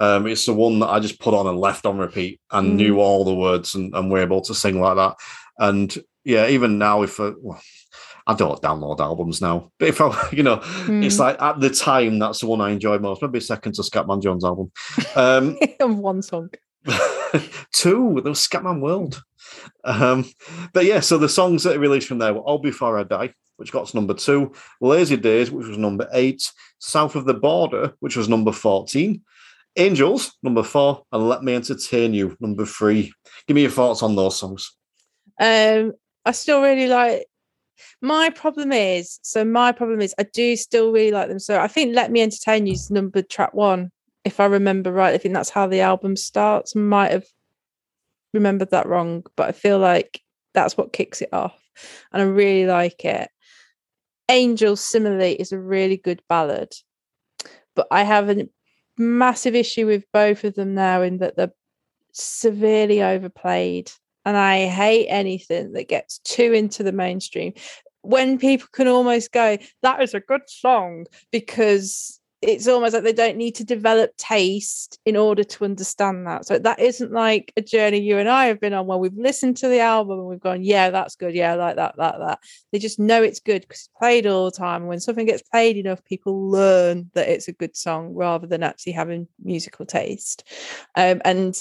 Um, it's the one that I just put on and left on repeat and mm. knew all the words and, and were able to sing like that. And yeah, even now, if I, well, I don't download albums now, but if I, <laughs> you know, mm. it's like at the time that's the one I enjoyed most. Maybe second to Scatman John's album. Um, <laughs> one song. <laughs> two. There was Scatman World. Um, but yeah, so the songs that are released from there were Old Before I Die, which got to number two, Lazy Days, which was number eight, South of the Border, which was number 14, Angels, number four, and Let Me Entertain You, number three. Give me your thoughts on those songs. Um, I still really like. My problem is, so my problem is, I do still really like them. So I think "Let Me Entertain You" is number track one, if I remember right. I think that's how the album starts. Might have remembered that wrong, but I feel like that's what kicks it off, and I really like it. Angels, similarly, is a really good ballad, but I have a massive issue with both of them now in that they're severely overplayed and I hate anything that gets too into the mainstream. When people can almost go, that is a good song, because it's almost like they don't need to develop taste in order to understand that. So that isn't like a journey you and I have been on where we've listened to the album and we've gone, yeah, that's good. Yeah, I like that, that, that. They just know it's good because it's played all the time. When something gets played enough, people learn that it's a good song rather than actually having musical taste. Um, and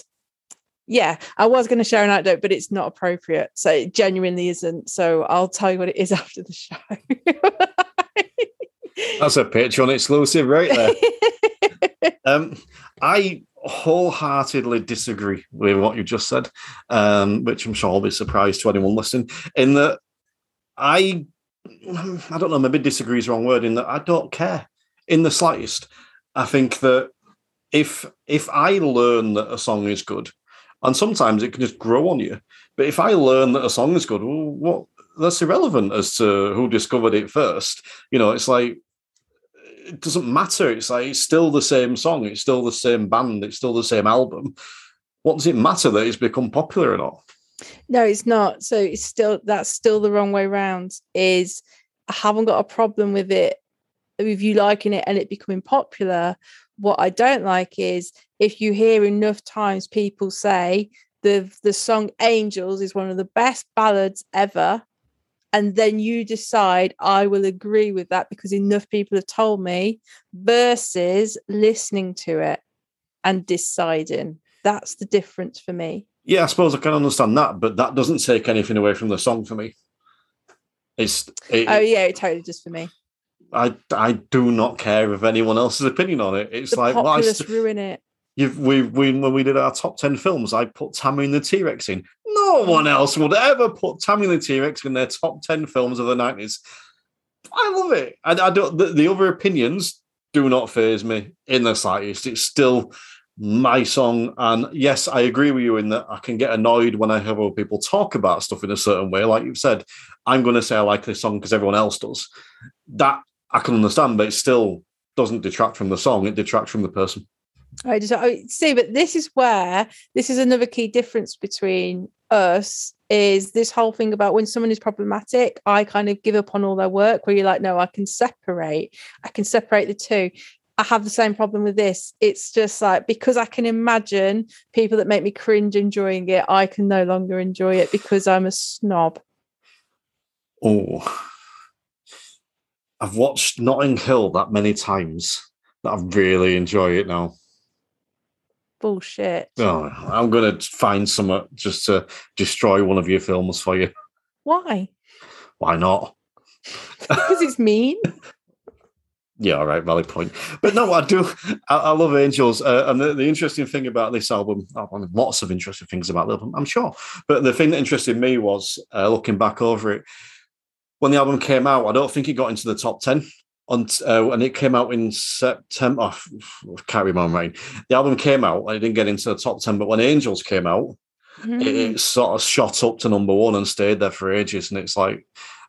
yeah, I was going to share an anecdote, but it's not appropriate. So it genuinely isn't. So I'll tell you what it is <laughs> after the show. <laughs> That's a Patreon exclusive right there. <laughs> um, I wholeheartedly disagree with what you just said, um, which I'm sure will be a surprise to anyone listening. In that, I, I don't know, maybe disagree is the wrong word. In that, I don't care in the slightest. I think that if if I learn that a song is good, and sometimes it can just grow on you, but if I learn that a song is good, well, what that's irrelevant as to who discovered it first. You know, it's like it doesn't matter. It's like it's still the same song, it's still the same band, it's still the same album. What does it matter that it's become popular or not? No, it's not. So it's still that's still the wrong way round. Is I haven't got a problem with it with you liking it and it becoming popular. What I don't like is if you hear enough times people say the the song Angels is one of the best ballads ever and then you decide I will agree with that because enough people have told me versus listening to it and deciding. That's the difference for me. Yeah, I suppose I can understand that, but that doesn't take anything away from the song for me. It's it, oh yeah, it totally does for me. I I do not care if anyone else's opinion on it. It's the like why st- ruin it. You've we, we when we did our top ten films, I put Tammy and the T Rex in. No one else would ever put Tammy and the T Rex in their top 10 films of the 90s. I love it. I, I don't, the, the, other opinions do not phase me in the slightest. It's still my song. And yes, I agree with you in that I can get annoyed when I hear other people talk about stuff in a certain way. Like you've said, I'm going to say I like this song because everyone else does. That I can understand, but it still doesn't detract from the song, it detracts from the person. I just I see, but this is where this is another key difference between us is this whole thing about when someone is problematic, I kind of give up on all their work where you're like, no, I can separate, I can separate the two. I have the same problem with this. It's just like because I can imagine people that make me cringe enjoying it, I can no longer enjoy it because I'm a snob. Oh, I've watched Notting Hill that many times that I really enjoy it now bullshit. Oh, I'm going to find some just to destroy one of your films for you. Why? Why not? Because it's mean. <laughs> yeah, all right, valid point. But no, I do. I, I love Angels, uh, and the, the, interesting thing about this album, oh, lots of interesting things about the album, I'm sure. But the thing that interested me was uh, looking back over it when the album came out. I don't think it got into the top ten on uh, and it came out in September. Oh, can't remember. Right. The album came out. I didn't get into the top ten, but when Angels came out, mm. it, it, sort of shot up to number one and stayed there for ages. And it's like,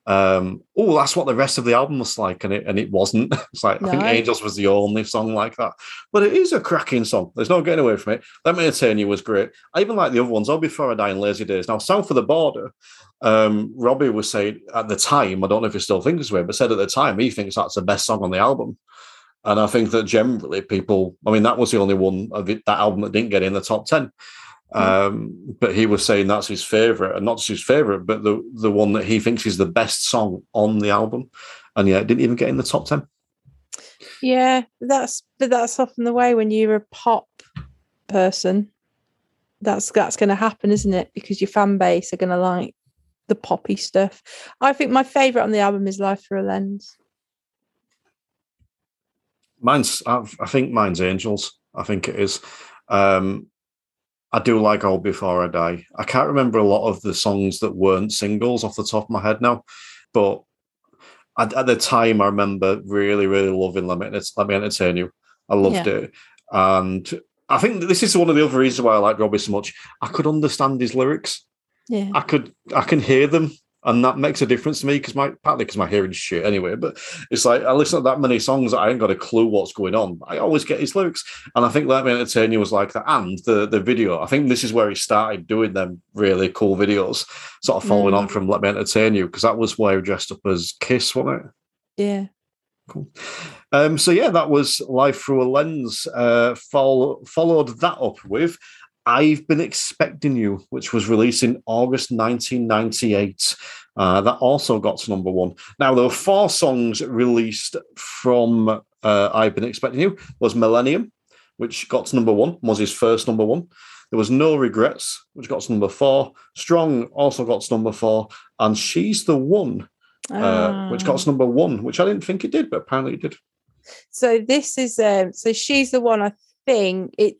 um, oh, that's what the rest of the album was like, and it and it wasn't. <laughs> It's like no. I think Angels was the only song like that, but it is a cracking song. There's no getting away from it. Let Me Entertain You was great. I even like the other ones. Oh, Before I Die and Lazy Days. Now, South of the Border um, Robbie was saying at the time, I don't know if he still thinks this way, but said at the time he thinks that's the best song on the album. And I think that generally people, I mean, that was the only one of it, that album that didn't get in the top 10. Hmm. Um, but he was saying that's his favorite, and not just his favorite, but the the one that he thinks is the best song on the album, and yeah, it didn't even get in the top ten. Yeah, that's but that's often the way when you're a pop person. That's that's going to happen, isn't it? Because your fan base are going to like the poppy stuff. I think my favorite on the album is Life Through a Lens. Mine's, I, think mine's Angels. I think it is. Um, I do like Old Before I Die. I can't remember a lot of the songs that weren't singles off the top of my head now, but at, at the time, I remember really, really loving Let Me, Let Me Entertain You. I loved yeah. it. And I think this is one of the other reasons why I like Robbie so much. I could understand his lyrics. Yeah. I could I can hear them and that makes a difference to me because my partly because my hearing's shit anyway. But it's like I listen to that many songs, I ain't got a clue what's going on. I always get his lyrics, and I think Let Me Entertain You was like that. And the the video, I think this is where he started doing them really cool videos, sort of following mm. on from Let Me Entertain You because that was where he dressed up as Kiss, wasn't it? Yeah. Cool. Um, so yeah, that was Life Through a Lens. Uh, follow, followed that up with I've Been Expecting You, which was released in August 1998. Uh, that also got to number one. Now, there were four songs released from uh, I've Been Expecting You. was Millennium, which got to number one, was his first number one. There was No Regrets, which got to number four. Strong also got to number four. And She's the One, uh, which got to ah. number one, which I didn't think it did, but apparently it did. So this is um, so she's the one I think it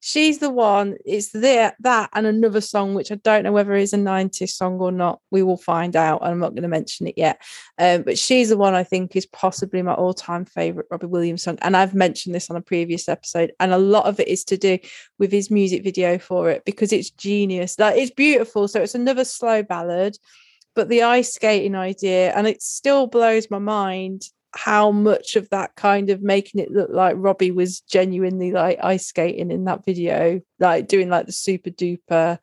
she's the one. It's there that and another song which I don't know whether is a 90s song or not. We will find out. And I'm not going to mention it yet. Um, but she's the one I think is possibly my all-time favorite Robbie Williams song. And I've mentioned this on a previous episode. And a lot of it is to do with his music video for it because it's genius. Like it's beautiful. So it's another slow ballad. But the ice skating idea, and it still blows my mind how much of that kind of making it look like Robbie was genuinely like ice skating in that video, like doing like the super duper.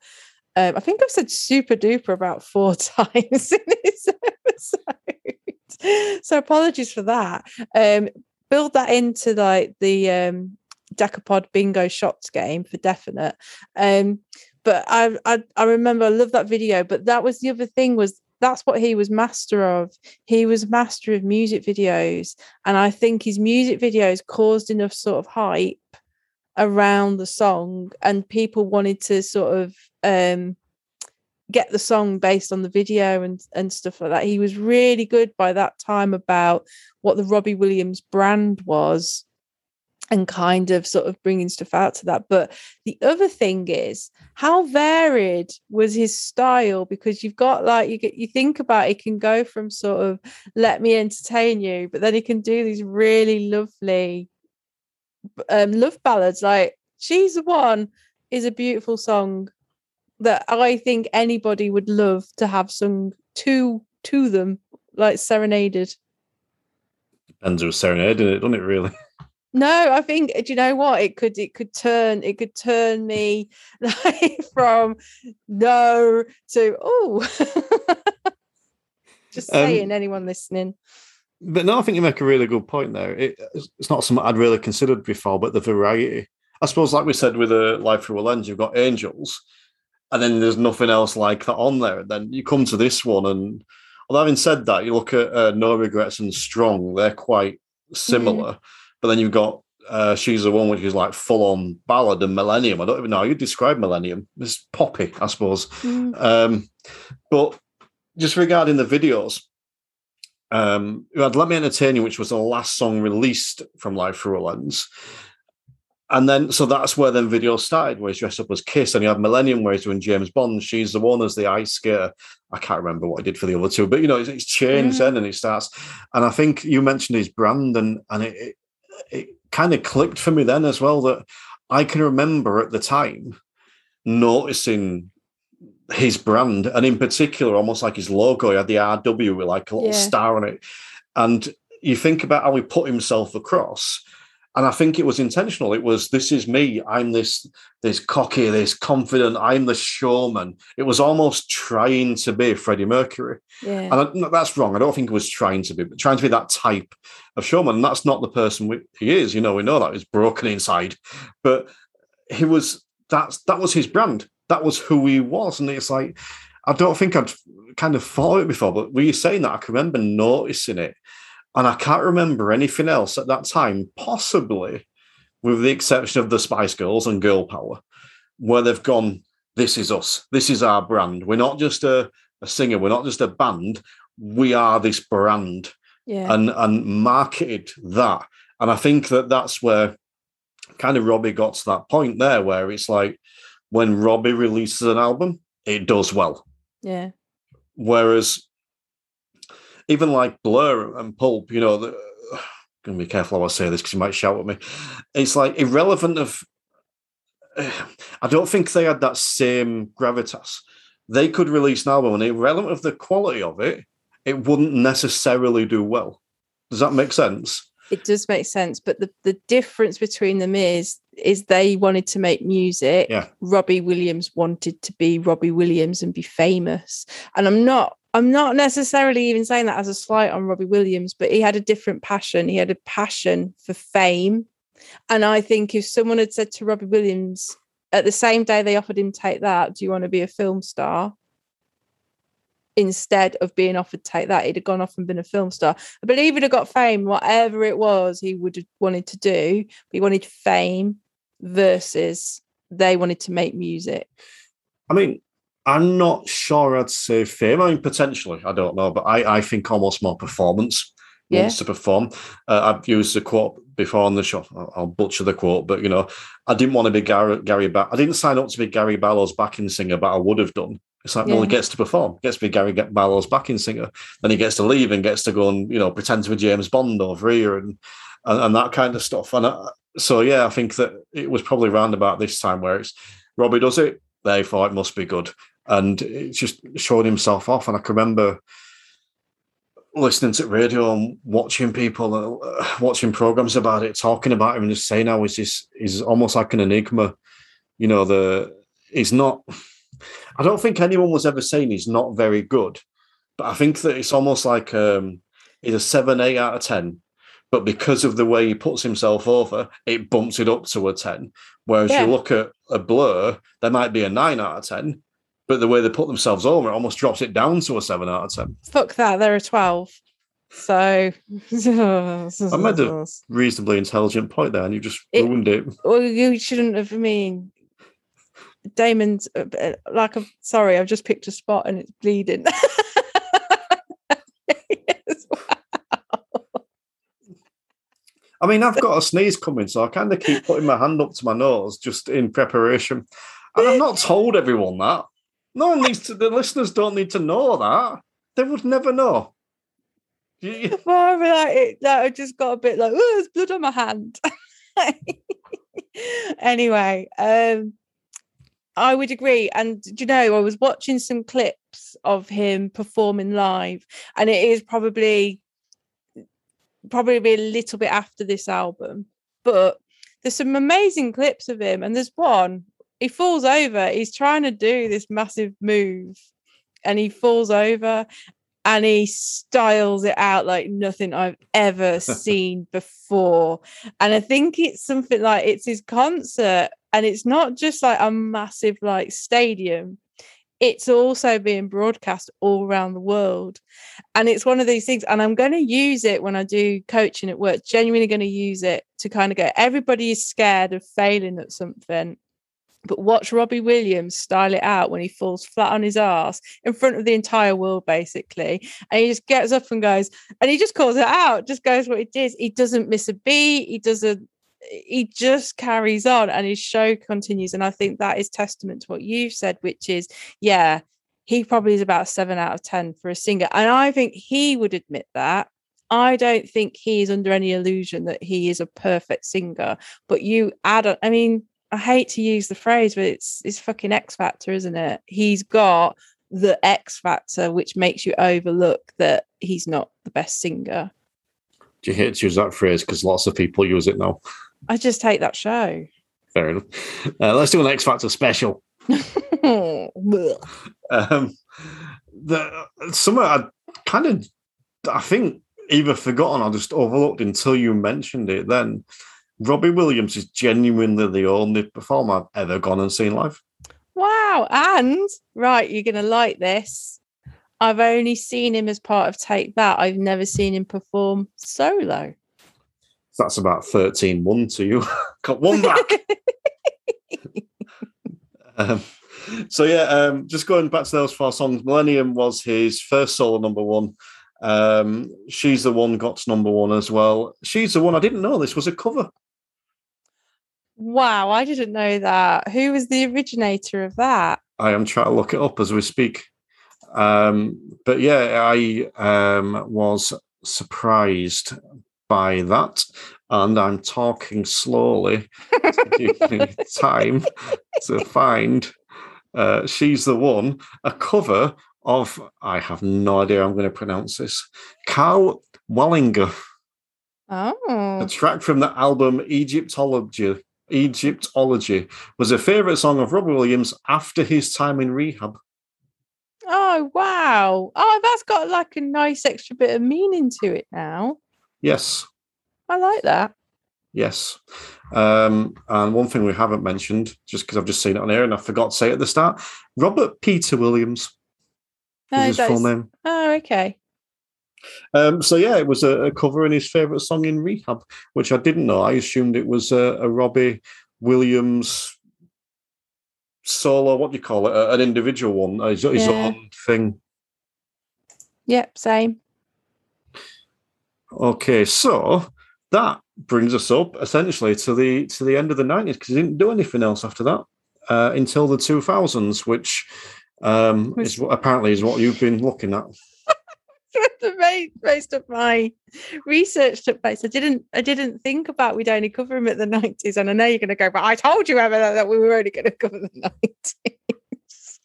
Um, I think I've said super duper about four <laughs> times in this episode. so apologies for that. Um, build that into like the um, Decapod bingo shots game for definite. Um, but I, I I remember I love that video. But that was the other thing was that's what he was master of. He was master of music videos. And I think his music videos caused enough sort of hype around the song and people wanted to sort of um, get the song based on the video and and stuff like that. He was really good by that time about what the Robbie Williams brand was and kind of sort of bringing stuff out to that. But the other thing is how varied was his style because you've got like you get you think about it can go from sort of let me entertain you, but then he can do these really lovely um, love ballads like She's the One is a beautiful song that I think anybody would love to have sung to to them, like serenaded. Depends who's serenading it, doesn't it really? <laughs> No, I think do you know what it could it could turn it could turn me <laughs> like from no to oh <laughs> just saying um, anyone listening. But no, I think you make a really good point there. It, it's not something I'd really considered before, but the variety. I suppose, like we said with a Life Through a Lens, you've got Angels, and then there's nothing else like that on there. And then you come to this one, and although having said that, you look at uh, No Regrets and Strong, they're quite similar. Mm. But then you've got uh, She's the One, which is like full on ballad and Millennium. I don't even know how you describe Millennium. It's poppy, I suppose. Mm. Um, but just regarding the videos, um, you had Let Me Entertain You, which was the last song released from Life Through a Lens. And then, so that's where then video started, where he's dressed up as Kiss, and you have Millennium, where he's doing James Bond. She's the one as the ice skater. I can't remember what he did for the other two, but you know, it's, it's changed mm. then, and it starts. And I think you mentioned his brand, and and it, it kind of clicked for me then as well that I can remember at the time noticing his brand and in particular almost like his logo he had the rw with like a little yeah. star on it and you think about how he put himself across and I think it was intentional. It was this is me. I'm this this cocky, this confident. I'm the showman. It was almost trying to be Freddie Mercury, yeah. and I, that's wrong. I don't think it was trying to be, but trying to be that type of showman. And that's not the person we, he is. You know, we know that he's broken inside, but he was that's that was his brand. That was who he was, and it's like I don't think I'd kind of thought it before. But were you saying that? I can remember noticing it and I can't remember anything else at that time, possibly with the exception of the Spice Girls and Girl Power, where they've gone, this is us, this is our brand. We're not just a, a singer, we're not just a band, we are this brand. Yeah. And, and marketed that. And I think that that's where kind of Robbie got to that point there where it's like when Robbie releases an album, it does well. Yeah. Whereas even like Blur and Pulp, you know, the, <sighs> gonna be careful how I say this because you might shout at me. It's like irrelevant of. <sighs> I don't think they had that same gravitas. They could release an album, and irrelevant of the quality of it, it wouldn't necessarily do well. Does that make sense? It does make sense, but the, the difference between them is is they wanted to make music. Yeah. Robbie Williams wanted to be Robbie Williams and be famous. And I'm not I'm not necessarily even saying that as a slight on Robbie Williams, but he had a different passion. He had a passion for fame. And I think if someone had said to Robbie Williams at the same day they offered him take that, do you want to be a film star? Instead of being offered take that, he'd have gone off and been a film star. I believe he'd have got fame, whatever it was he would have wanted to do. He wanted fame versus they wanted to make music. I mean, I'm not sure I'd say fame. I mean, potentially, I don't know, but I, I think almost more performance. Yeah. Wants to perform. Uh, I've used the quote before on the show. I'll, I'll butcher the quote, but you know, I didn't want to be Gary. Gary ba- I didn't sign up to be Gary Barlow's backing singer, but I would have done. It's like, well, he gets to perform, gets to be Gary Barlow's backing singer. Then he gets to leave and gets to go and you know pretend to be James Bond over here and and, and that kind of stuff. And I, so yeah, I think that it was probably round about this time where it's Robbie does it. They thought it must be good, and it's just showing himself off. And I can remember listening to radio and watching people, uh, watching programs about it, talking about him, and just saying how he's this he's almost like an enigma. You know, the he's not. I don't think anyone was ever saying he's not very good, but I think that it's almost like um, he's a seven, eight out of ten. But because of the way he puts himself over, it bumps it up to a ten. Whereas Yeah. you look at a blur, there might be a nine out of ten, but the way they put themselves over, it almost drops it down to a seven out of ten. Fuck that. There are 12. So <laughs> I made a reasonably intelligent point there, and you just It- ruined it. well, you shouldn't have. I mean, Damon's uh, uh, like, I'm sorry, I've just picked a spot and it's bleeding. <laughs> Yes. I mean, I've got a sneeze coming, so I kind of keep putting my hand up to my nose just in preparation. And I've not told everyone that. No one needs to. The listeners don't need to know that. They would never know. You- like, <laughs> I just got a bit like, oh, there's blood on my hand. <laughs> anyway, um, I would agree. And you know, I was watching some clips of him performing live, and it is probably probably a little bit after this album, but there's some amazing clips of him, and there's one he falls over. He's trying to do this massive move, and he falls over, and he styles it out like nothing I've ever <laughs> seen before. And I think it's something like it's his concert, and it's not just like a massive like stadium. It's also being broadcast all around the world. And it's one of these things. And I'm going to use it when I do coaching at work, genuinely going to use it to kind of go, everybody is scared of failing at something. But watch Robbie Williams style it out when he falls flat on his ass in front of the entire world, basically. And he just gets up and goes, and he just calls it out, just goes what it is. He doesn't miss a beat. He doesn't, he just carries on and his show continues. And I think that is testament to what you've said, which is, yeah, he probably is about seven out of 10 for a singer. And I think he would admit that. I don't think he is under any illusion that he is a perfect singer. But you add, I mean, I hate to use the phrase, but it's it's fucking X Factor, isn't it? He's got the X Factor, which makes you overlook that he's not the best singer. Do you hate to use that phrase because lots of people use it now? I just hate that show. Fair enough. Uh, let's do an X Factor special. <laughs> Um, the something I kind of, I think, either forgotten or just overlooked until you mentioned it. Then Robbie Williams is genuinely the only performer I've ever gone and seen live. wow. And right, you're gonna like this. I've only seen him as part of Take That. I've never seen him perform solo. That's about 13 1 to you. <laughs> Got one back. <laughs> um, so, yeah, um, just going back to those four songs, Millennium was his first solo number one. Um, She's the One got to number one as well. She's the One, I didn't know this was a cover. Wow, I didn't know that. Who was the originator of that? I am trying to look it up as we speak. Um, but yeah, I um, was surprised by that. And I'm talking slowly to <laughs> give me time to find uh, She's the One, a cover of, I have no idea how I'm going to pronounce this, Karl Wallinger, Oh. a track from the album Egyptology. Egyptology was a favorite song of Robbie Williams after his time in rehab. oh, wow. Oh, that's got like a nice extra bit of meaning to it now. Yes, I like that. Yes. Um, and one thing we haven't mentioned, just because I've just seen it on air and I forgot to say it at the start, Robert Peter Williams is No, his full name. Oh, okay. Um, so yeah, it was a, a cover in his favourite song in Rehab, which I didn't know. I assumed it was a, a Robbie Williams solo. What do you call it? A- an individual one, his, his Yeah. own thing. Yep, same. Okay, so that brings us up essentially to the to the end of the nineties because he didn't do anything else after that uh, until the two thousands, which um, is what apparently is what you've been looking at. <laughs> the most of my research took place. I didn't I didn't think about we'd only cover him at the <laughs> nineties, and I know you're going to go, but I told you Emma that we were only going <laughs> to cover the nineties.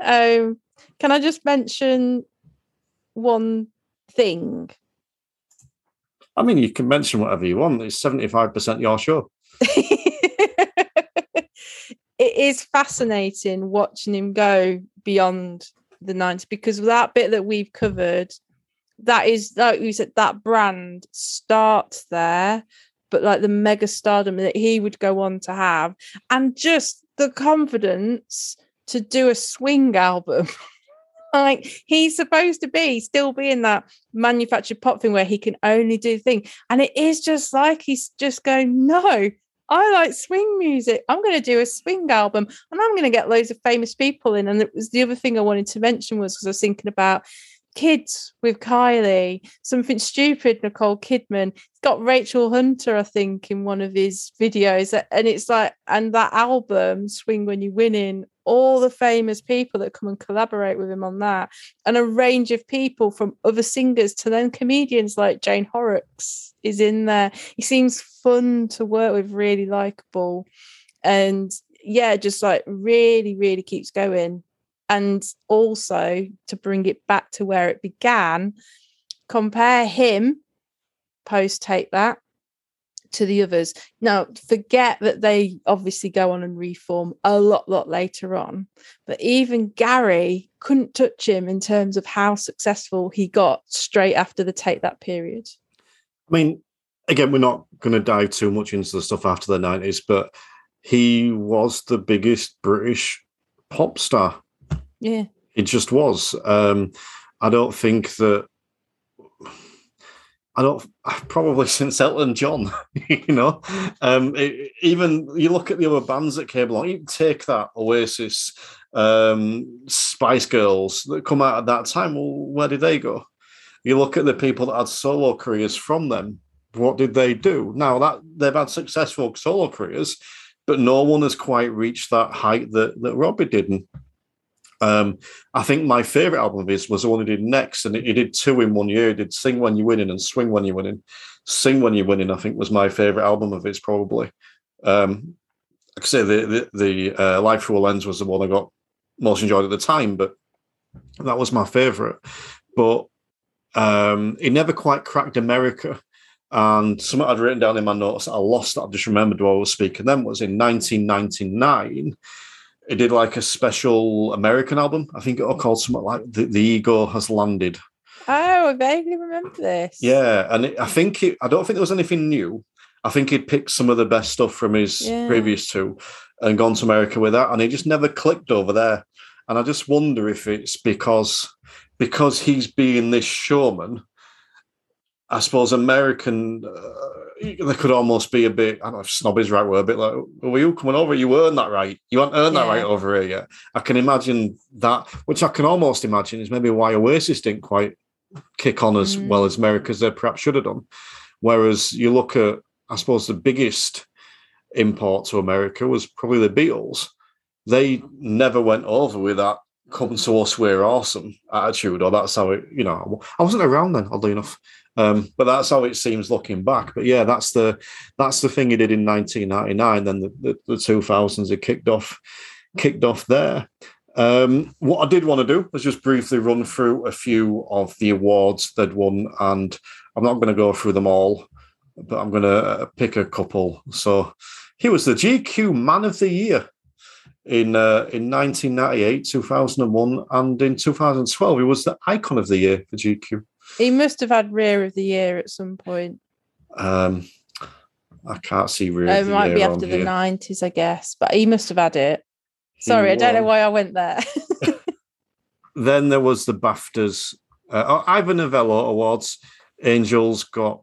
um, can I just mention one thing? I mean, you can mention whatever you want. It's seventy five percent your show. it is fascinating watching him go beyond the 90s because that bit that we've covered that is like you said that brand starts there but like the mega stardom that he would go on to have and just the confidence to do a swing album. <laughs> Like he's supposed to be still being that manufactured pop thing where he can only do thing and it is just like he's just going no I like swing music. I'm going to do a swing album and I'm going to get loads of famous people in. And it was the other thing I wanted to mention was because I was thinking about kids with Kylie, something stupid, Nicole Kidman. He's got Rachel Hunter, I think, in one of his videos. And it's like, and that album, Swing When You're Winning, all the famous people that come and collaborate with him on that, and a range of people from other singers to then comedians like Jane Horrocks is in there. He seems fun to work with, really likable, and yeah, just like really, really keeps going. And also to bring it back to where it began, compare him post Take That to the others. Now, forget that they obviously go on and reform a lot, lot later on. But even Gary couldn't touch him in terms of how successful he got straight after the take that period. I mean, again, we're not going to dive too much into the stuff after the 90s, but he was the biggest British pop star. Yeah. He just was. Um, I don't think that I don't <laughs> probably since Elton John, <laughs> you know. Um, it, even you look at the other bands that came along, you take that Oasis, um, Spice Girls that come out at that time. Well, where did they go? You look at the people that had solo careers from them. What did they do? Now that they've had successful solo careers, but no one has quite reached that height that that Robbie did. And um, I think my favorite album of his was the one he did next, and he did two in one year. He did "Sing When You're Winning" and "Swing When You're Winning." "Sing When You're Winning" I think was my favorite album of his, probably. Um, I could say the the, the uh, "Life Through a Lens" was the one I got most enjoyed at the time, but that was my favorite. But um, he never quite cracked America. And something I'd written down in my notes I lost that I just remembered while I was speaking then was in 1999 it did like a special American album. I think it all called something like the, the Ego Has Landed. Oh, I vaguely remember this. Yeah, and it, I think it, I don't think there was anything new. I think he'd picked some of the best stuff from his yeah. previous two and gone to America with that, and he just never clicked over there. And I just wonder if it's because because he's being this showman. I suppose American uh, there could almost be a bit, I don't know if snob is right word, a bit like, were you coming over? You earned that right. You haven't earned yeah. that right over here yet. I can imagine that, which I can almost imagine is maybe why Oasis didn't quite kick on as mm. well as America as they perhaps should have done. Whereas you look at, I suppose, the biggest import to America was probably the Beatles. They never went over with that come to us, we're awesome attitude, or that's how it, you know, I wasn't around then, oddly enough. Um, but that's how it seems looking back. But yeah, that's the that's the thing he did in 1999. Then the, the, the 2000s it kicked off kicked off there. Um, what I did want to do was just briefly run through a few of the awards they'd won, and I'm not going to go through them all, but I'm going to uh, pick a couple. So he was the GQ Man of the Year in uh, in 1998, 2001, and in 2012 he was the Icon of the Year for GQ. He must have had Rear of the Year at some point. Um, I can't see Rear. Uh, it might be after the nineties, I guess, but he must have had it. Sorry, I don't know why I went there. <laughs> <laughs> then there was the BAFTAs, uh, oh, Ivor Novello Awards. Angels got.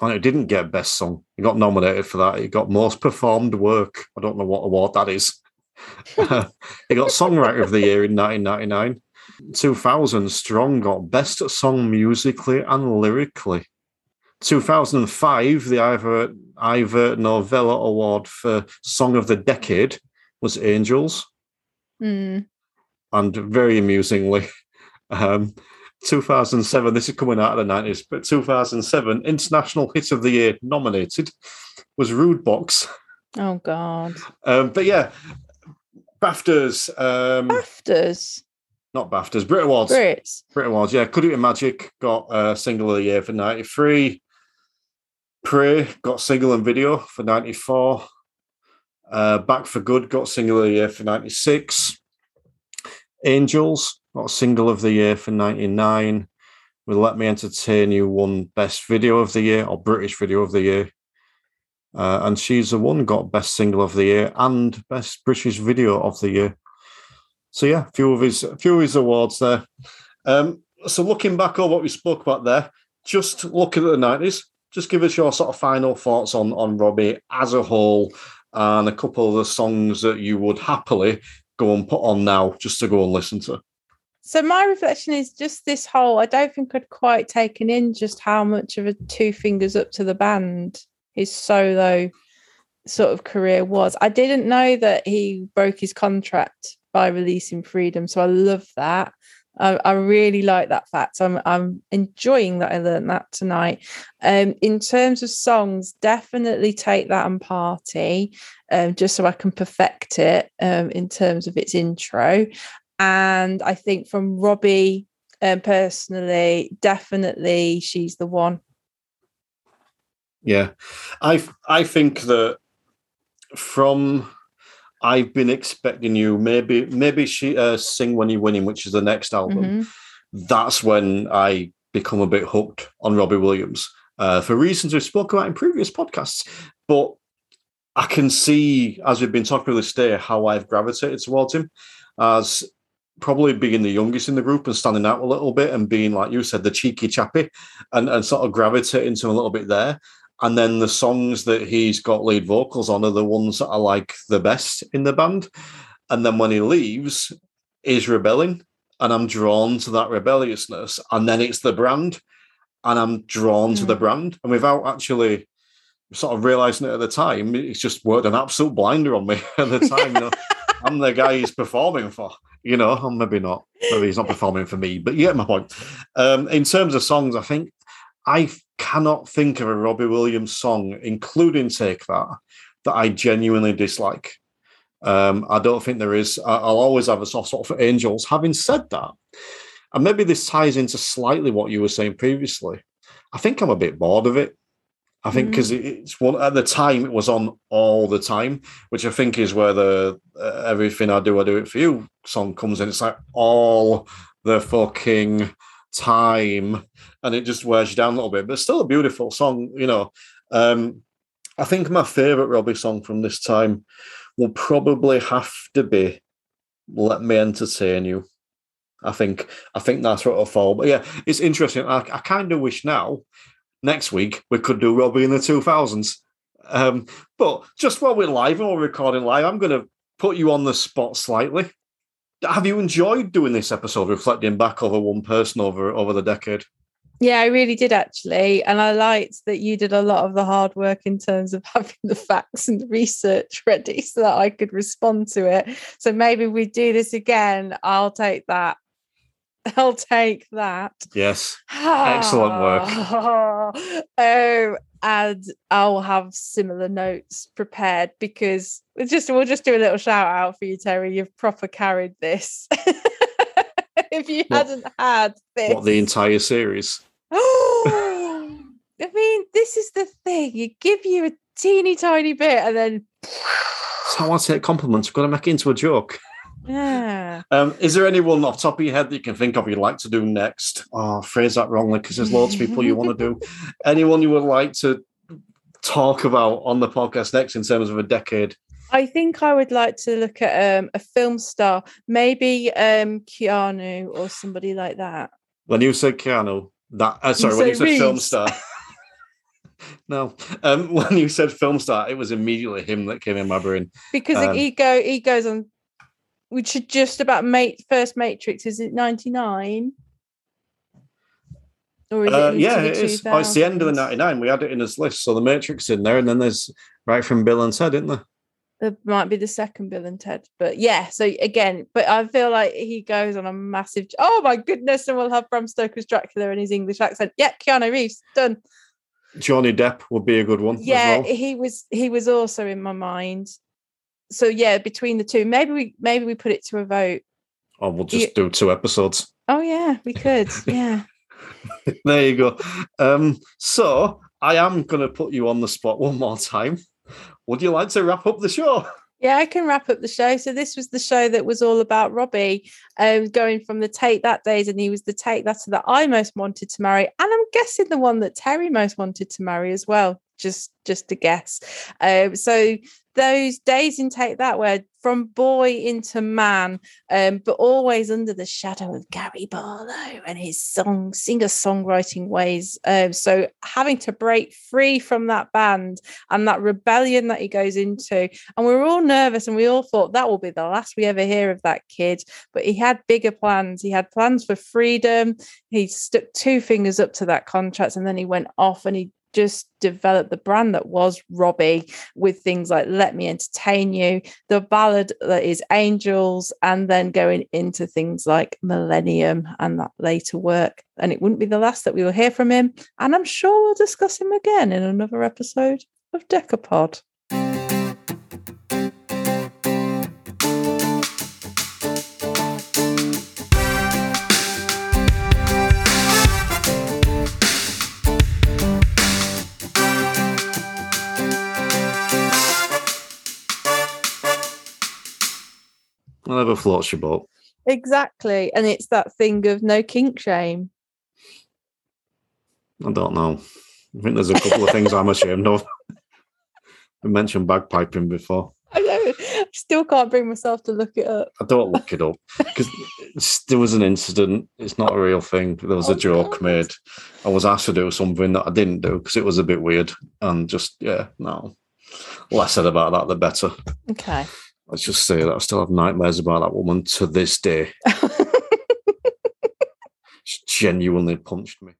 Oh, it didn't get best song. He got nominated for that. He got most performed work. I don't know what award that is. <laughs> he got songwriter of the year in 1999. 2000, Strong got Best Song Musically and Lyrically. 2005, the Ivor, Ivor Novello Award for Song of the Decade was Angels. Mm. And very amusingly, um, 2007, this is coming out of the 90s, but 2007, International Hit of the Year nominated was Rudebox. Oh, God. Um, but yeah, BAFTAs. Um, BAFTAs? Not BAFTAs, Brit Awards. Brits. Brit Awards, yeah. Could It Be Magic got uh, Single of the Year for 93. Pray got Single and Video for 94. Uh, Back for Good got Single of the Year for 96. Angels got Single of the Year for 99. Will Let Me Entertain You won Best Video of the Year or British Video of the Year. Uh, and She's the One got Best Single of the Year and Best British Video of the Year. So yeah, a few of his a few of his awards there. Um, so looking back on what we spoke about there, just looking at the nineties, just give us your sort of final thoughts on on Robbie as a whole, and a couple of the songs that you would happily go and put on now just to go and listen to. So my reflection is just this whole. I don't think I'd quite taken in just how much of a two fingers up to the band his solo sort of career was. I didn't know that he broke his contract by releasing Freedom, so I love that. I, I really like that fact. I'm I'm enjoying that I learned that tonight. Um, in terms of songs, definitely take that and party, um, just so I can perfect it um, in terms of its intro. And I think from Robbie, um, personally, definitely she's the one. Yeah, I I think that from I've been expecting you maybe maybe she uh, sing when you're winning, which is the next album. Mm-hmm. That's when I become a bit hooked on Robbie Williams uh, for reasons we've spoken about in previous podcasts. But I can see as we've been talking about this day how I've gravitated towards him as probably being the youngest in the group and standing out a little bit and being like you said the cheeky chappy and, and sort of gravitating to him a little bit there and then the songs that he's got lead vocals on are the ones that I like the best in the band. And then when he leaves, he's rebelling, and I'm drawn to that rebelliousness. And then it's the brand, and I'm drawn mm. to the hmm. brand. And without actually sort of realizing it at the time, it's just worked an absolute blinder on me <laughs> at the time. You know, <laughs> I'm the guy he's performing for. You know, maybe not. Maybe he's not performing for me, but you get my point. Um, in terms of songs, I think I cannot think of a Robbie Williams song, including Take That, that I genuinely dislike. Um, I don't think there is. I'll always have a soft spot for Angels. Having said that, and maybe this ties into slightly what you were saying previously, I think I'm a bit bored of it. I think because mm. it's one at the time it was on all the time, which I think is where the uh, "Everything I Do, I Do It for You" song comes in. It's like all the fucking time and it just wears you down a little bit, but still a beautiful song, you know. Um, I think my favorite Robbie song from this time will probably have to be Let Me Entertain You. I think I think that's what it'll fall. But yeah, it's interesting. I, I kind of wish now, next week, we could do Robbie in the 2000s. Um, but just while we're live and we're recording live, I'm going to put you on the spot slightly have you enjoyed doing this episode, reflecting back over one person over over the decade? Yeah, I really did actually. And I liked that you did a lot of the hard work in terms of <laughs> having the facts and the research ready so that I could respond to it. So maybe we do this again. I'll take that. <laughs> I'll take that. Yes. <sighs> Excellent work. <laughs> oh, and I'll have similar notes prepared because it's just we'll just do a little shout out for you, Terry. You've proper carried this. <laughs> if you what, hadn't had this, what the entire series? Oh, <gasps> I mean, this is the thing. You give you a teeny tiny bit, and then. That's how I take compliments. I've got to make it into a joke. <laughs> Yeah. Um, is there anyone off top of your head that you can think of you'd like to do next? Oh, phrase that wrongly because there's loads of people you want to do. <laughs> Anyone you would like to talk about on the podcast next in terms of a decade? I think I would like to look at um, a film star, maybe um, Keanu or somebody like that. When you said Keanu, that uh, sorry, you when you said Reeves. film star. <laughs> no, um, <laughs> when you said film star, it was immediately him that came in my brain because um, he go he goes on which should just about mate first Matrix. Is it ninety nine? Or is Uh, it yeah, it the is. Oh, it's the end of the 99. We had it in this list. So the Matrix in there, and then there's right from Bill and Ted, isn't there? It might be the second Bill and Ted, but yeah. So again, but I feel like he goes on a massive. Oh my goodness! And we'll have Bram Stoker's Dracula in his English accent. Yeah, Keanu Reeves done. Johnny Depp would be a good one. Yeah, as well. he was. He was also in my mind. So yeah, between the two, maybe we maybe we put it to a vote. Or we'll just You- do two episodes. Oh yeah, we could. <laughs> Yeah. there you go. Um, so I am going to put you on the spot one more time. Would you like to wrap up the show? Yeah, I can wrap up the show. So this was the show that was all about Robbie, um, going from the Take That days, and he was the Take That that I most wanted to marry, and I'm guessing the one that Terry most wanted to marry as well. Just, just a guess. Um, so those days in Take That, where from boy into man, um, but always under the shadow of Gary Barlow and his song singer songwriting ways. Um, so having to break free from that band and that rebellion that he goes into and we were all nervous and we all thought that will be the last we ever hear of that kid. But he had bigger plans. He had plans for freedom. He stuck two fingers up to that contract and then he went off and he just developed the brand that was Robbie with things like Let Me Entertain You, the ballad that is Angels, and then going into things like Millennium and that later work. And it wouldn't be the last that we will hear from him. And I'm sure we'll discuss him again in another episode of Decapod. Whatever floats your boat. Exactly. And it's that thing of no kink shame. I don't know. I think there's a couple of things I'm ashamed of. We mentioned bagpiping before. I know. I still can't bring myself to look it up. I don't look it up because there was an incident. It's not a real thing. There was Oh, a joke God. made. I was asked to do something that I didn't do because it was a bit weird. And just, yeah, no. Less said about that, the better. Okay. Let's just say that I still have nightmares about that woman to this day. <laughs> She genuinely punched me.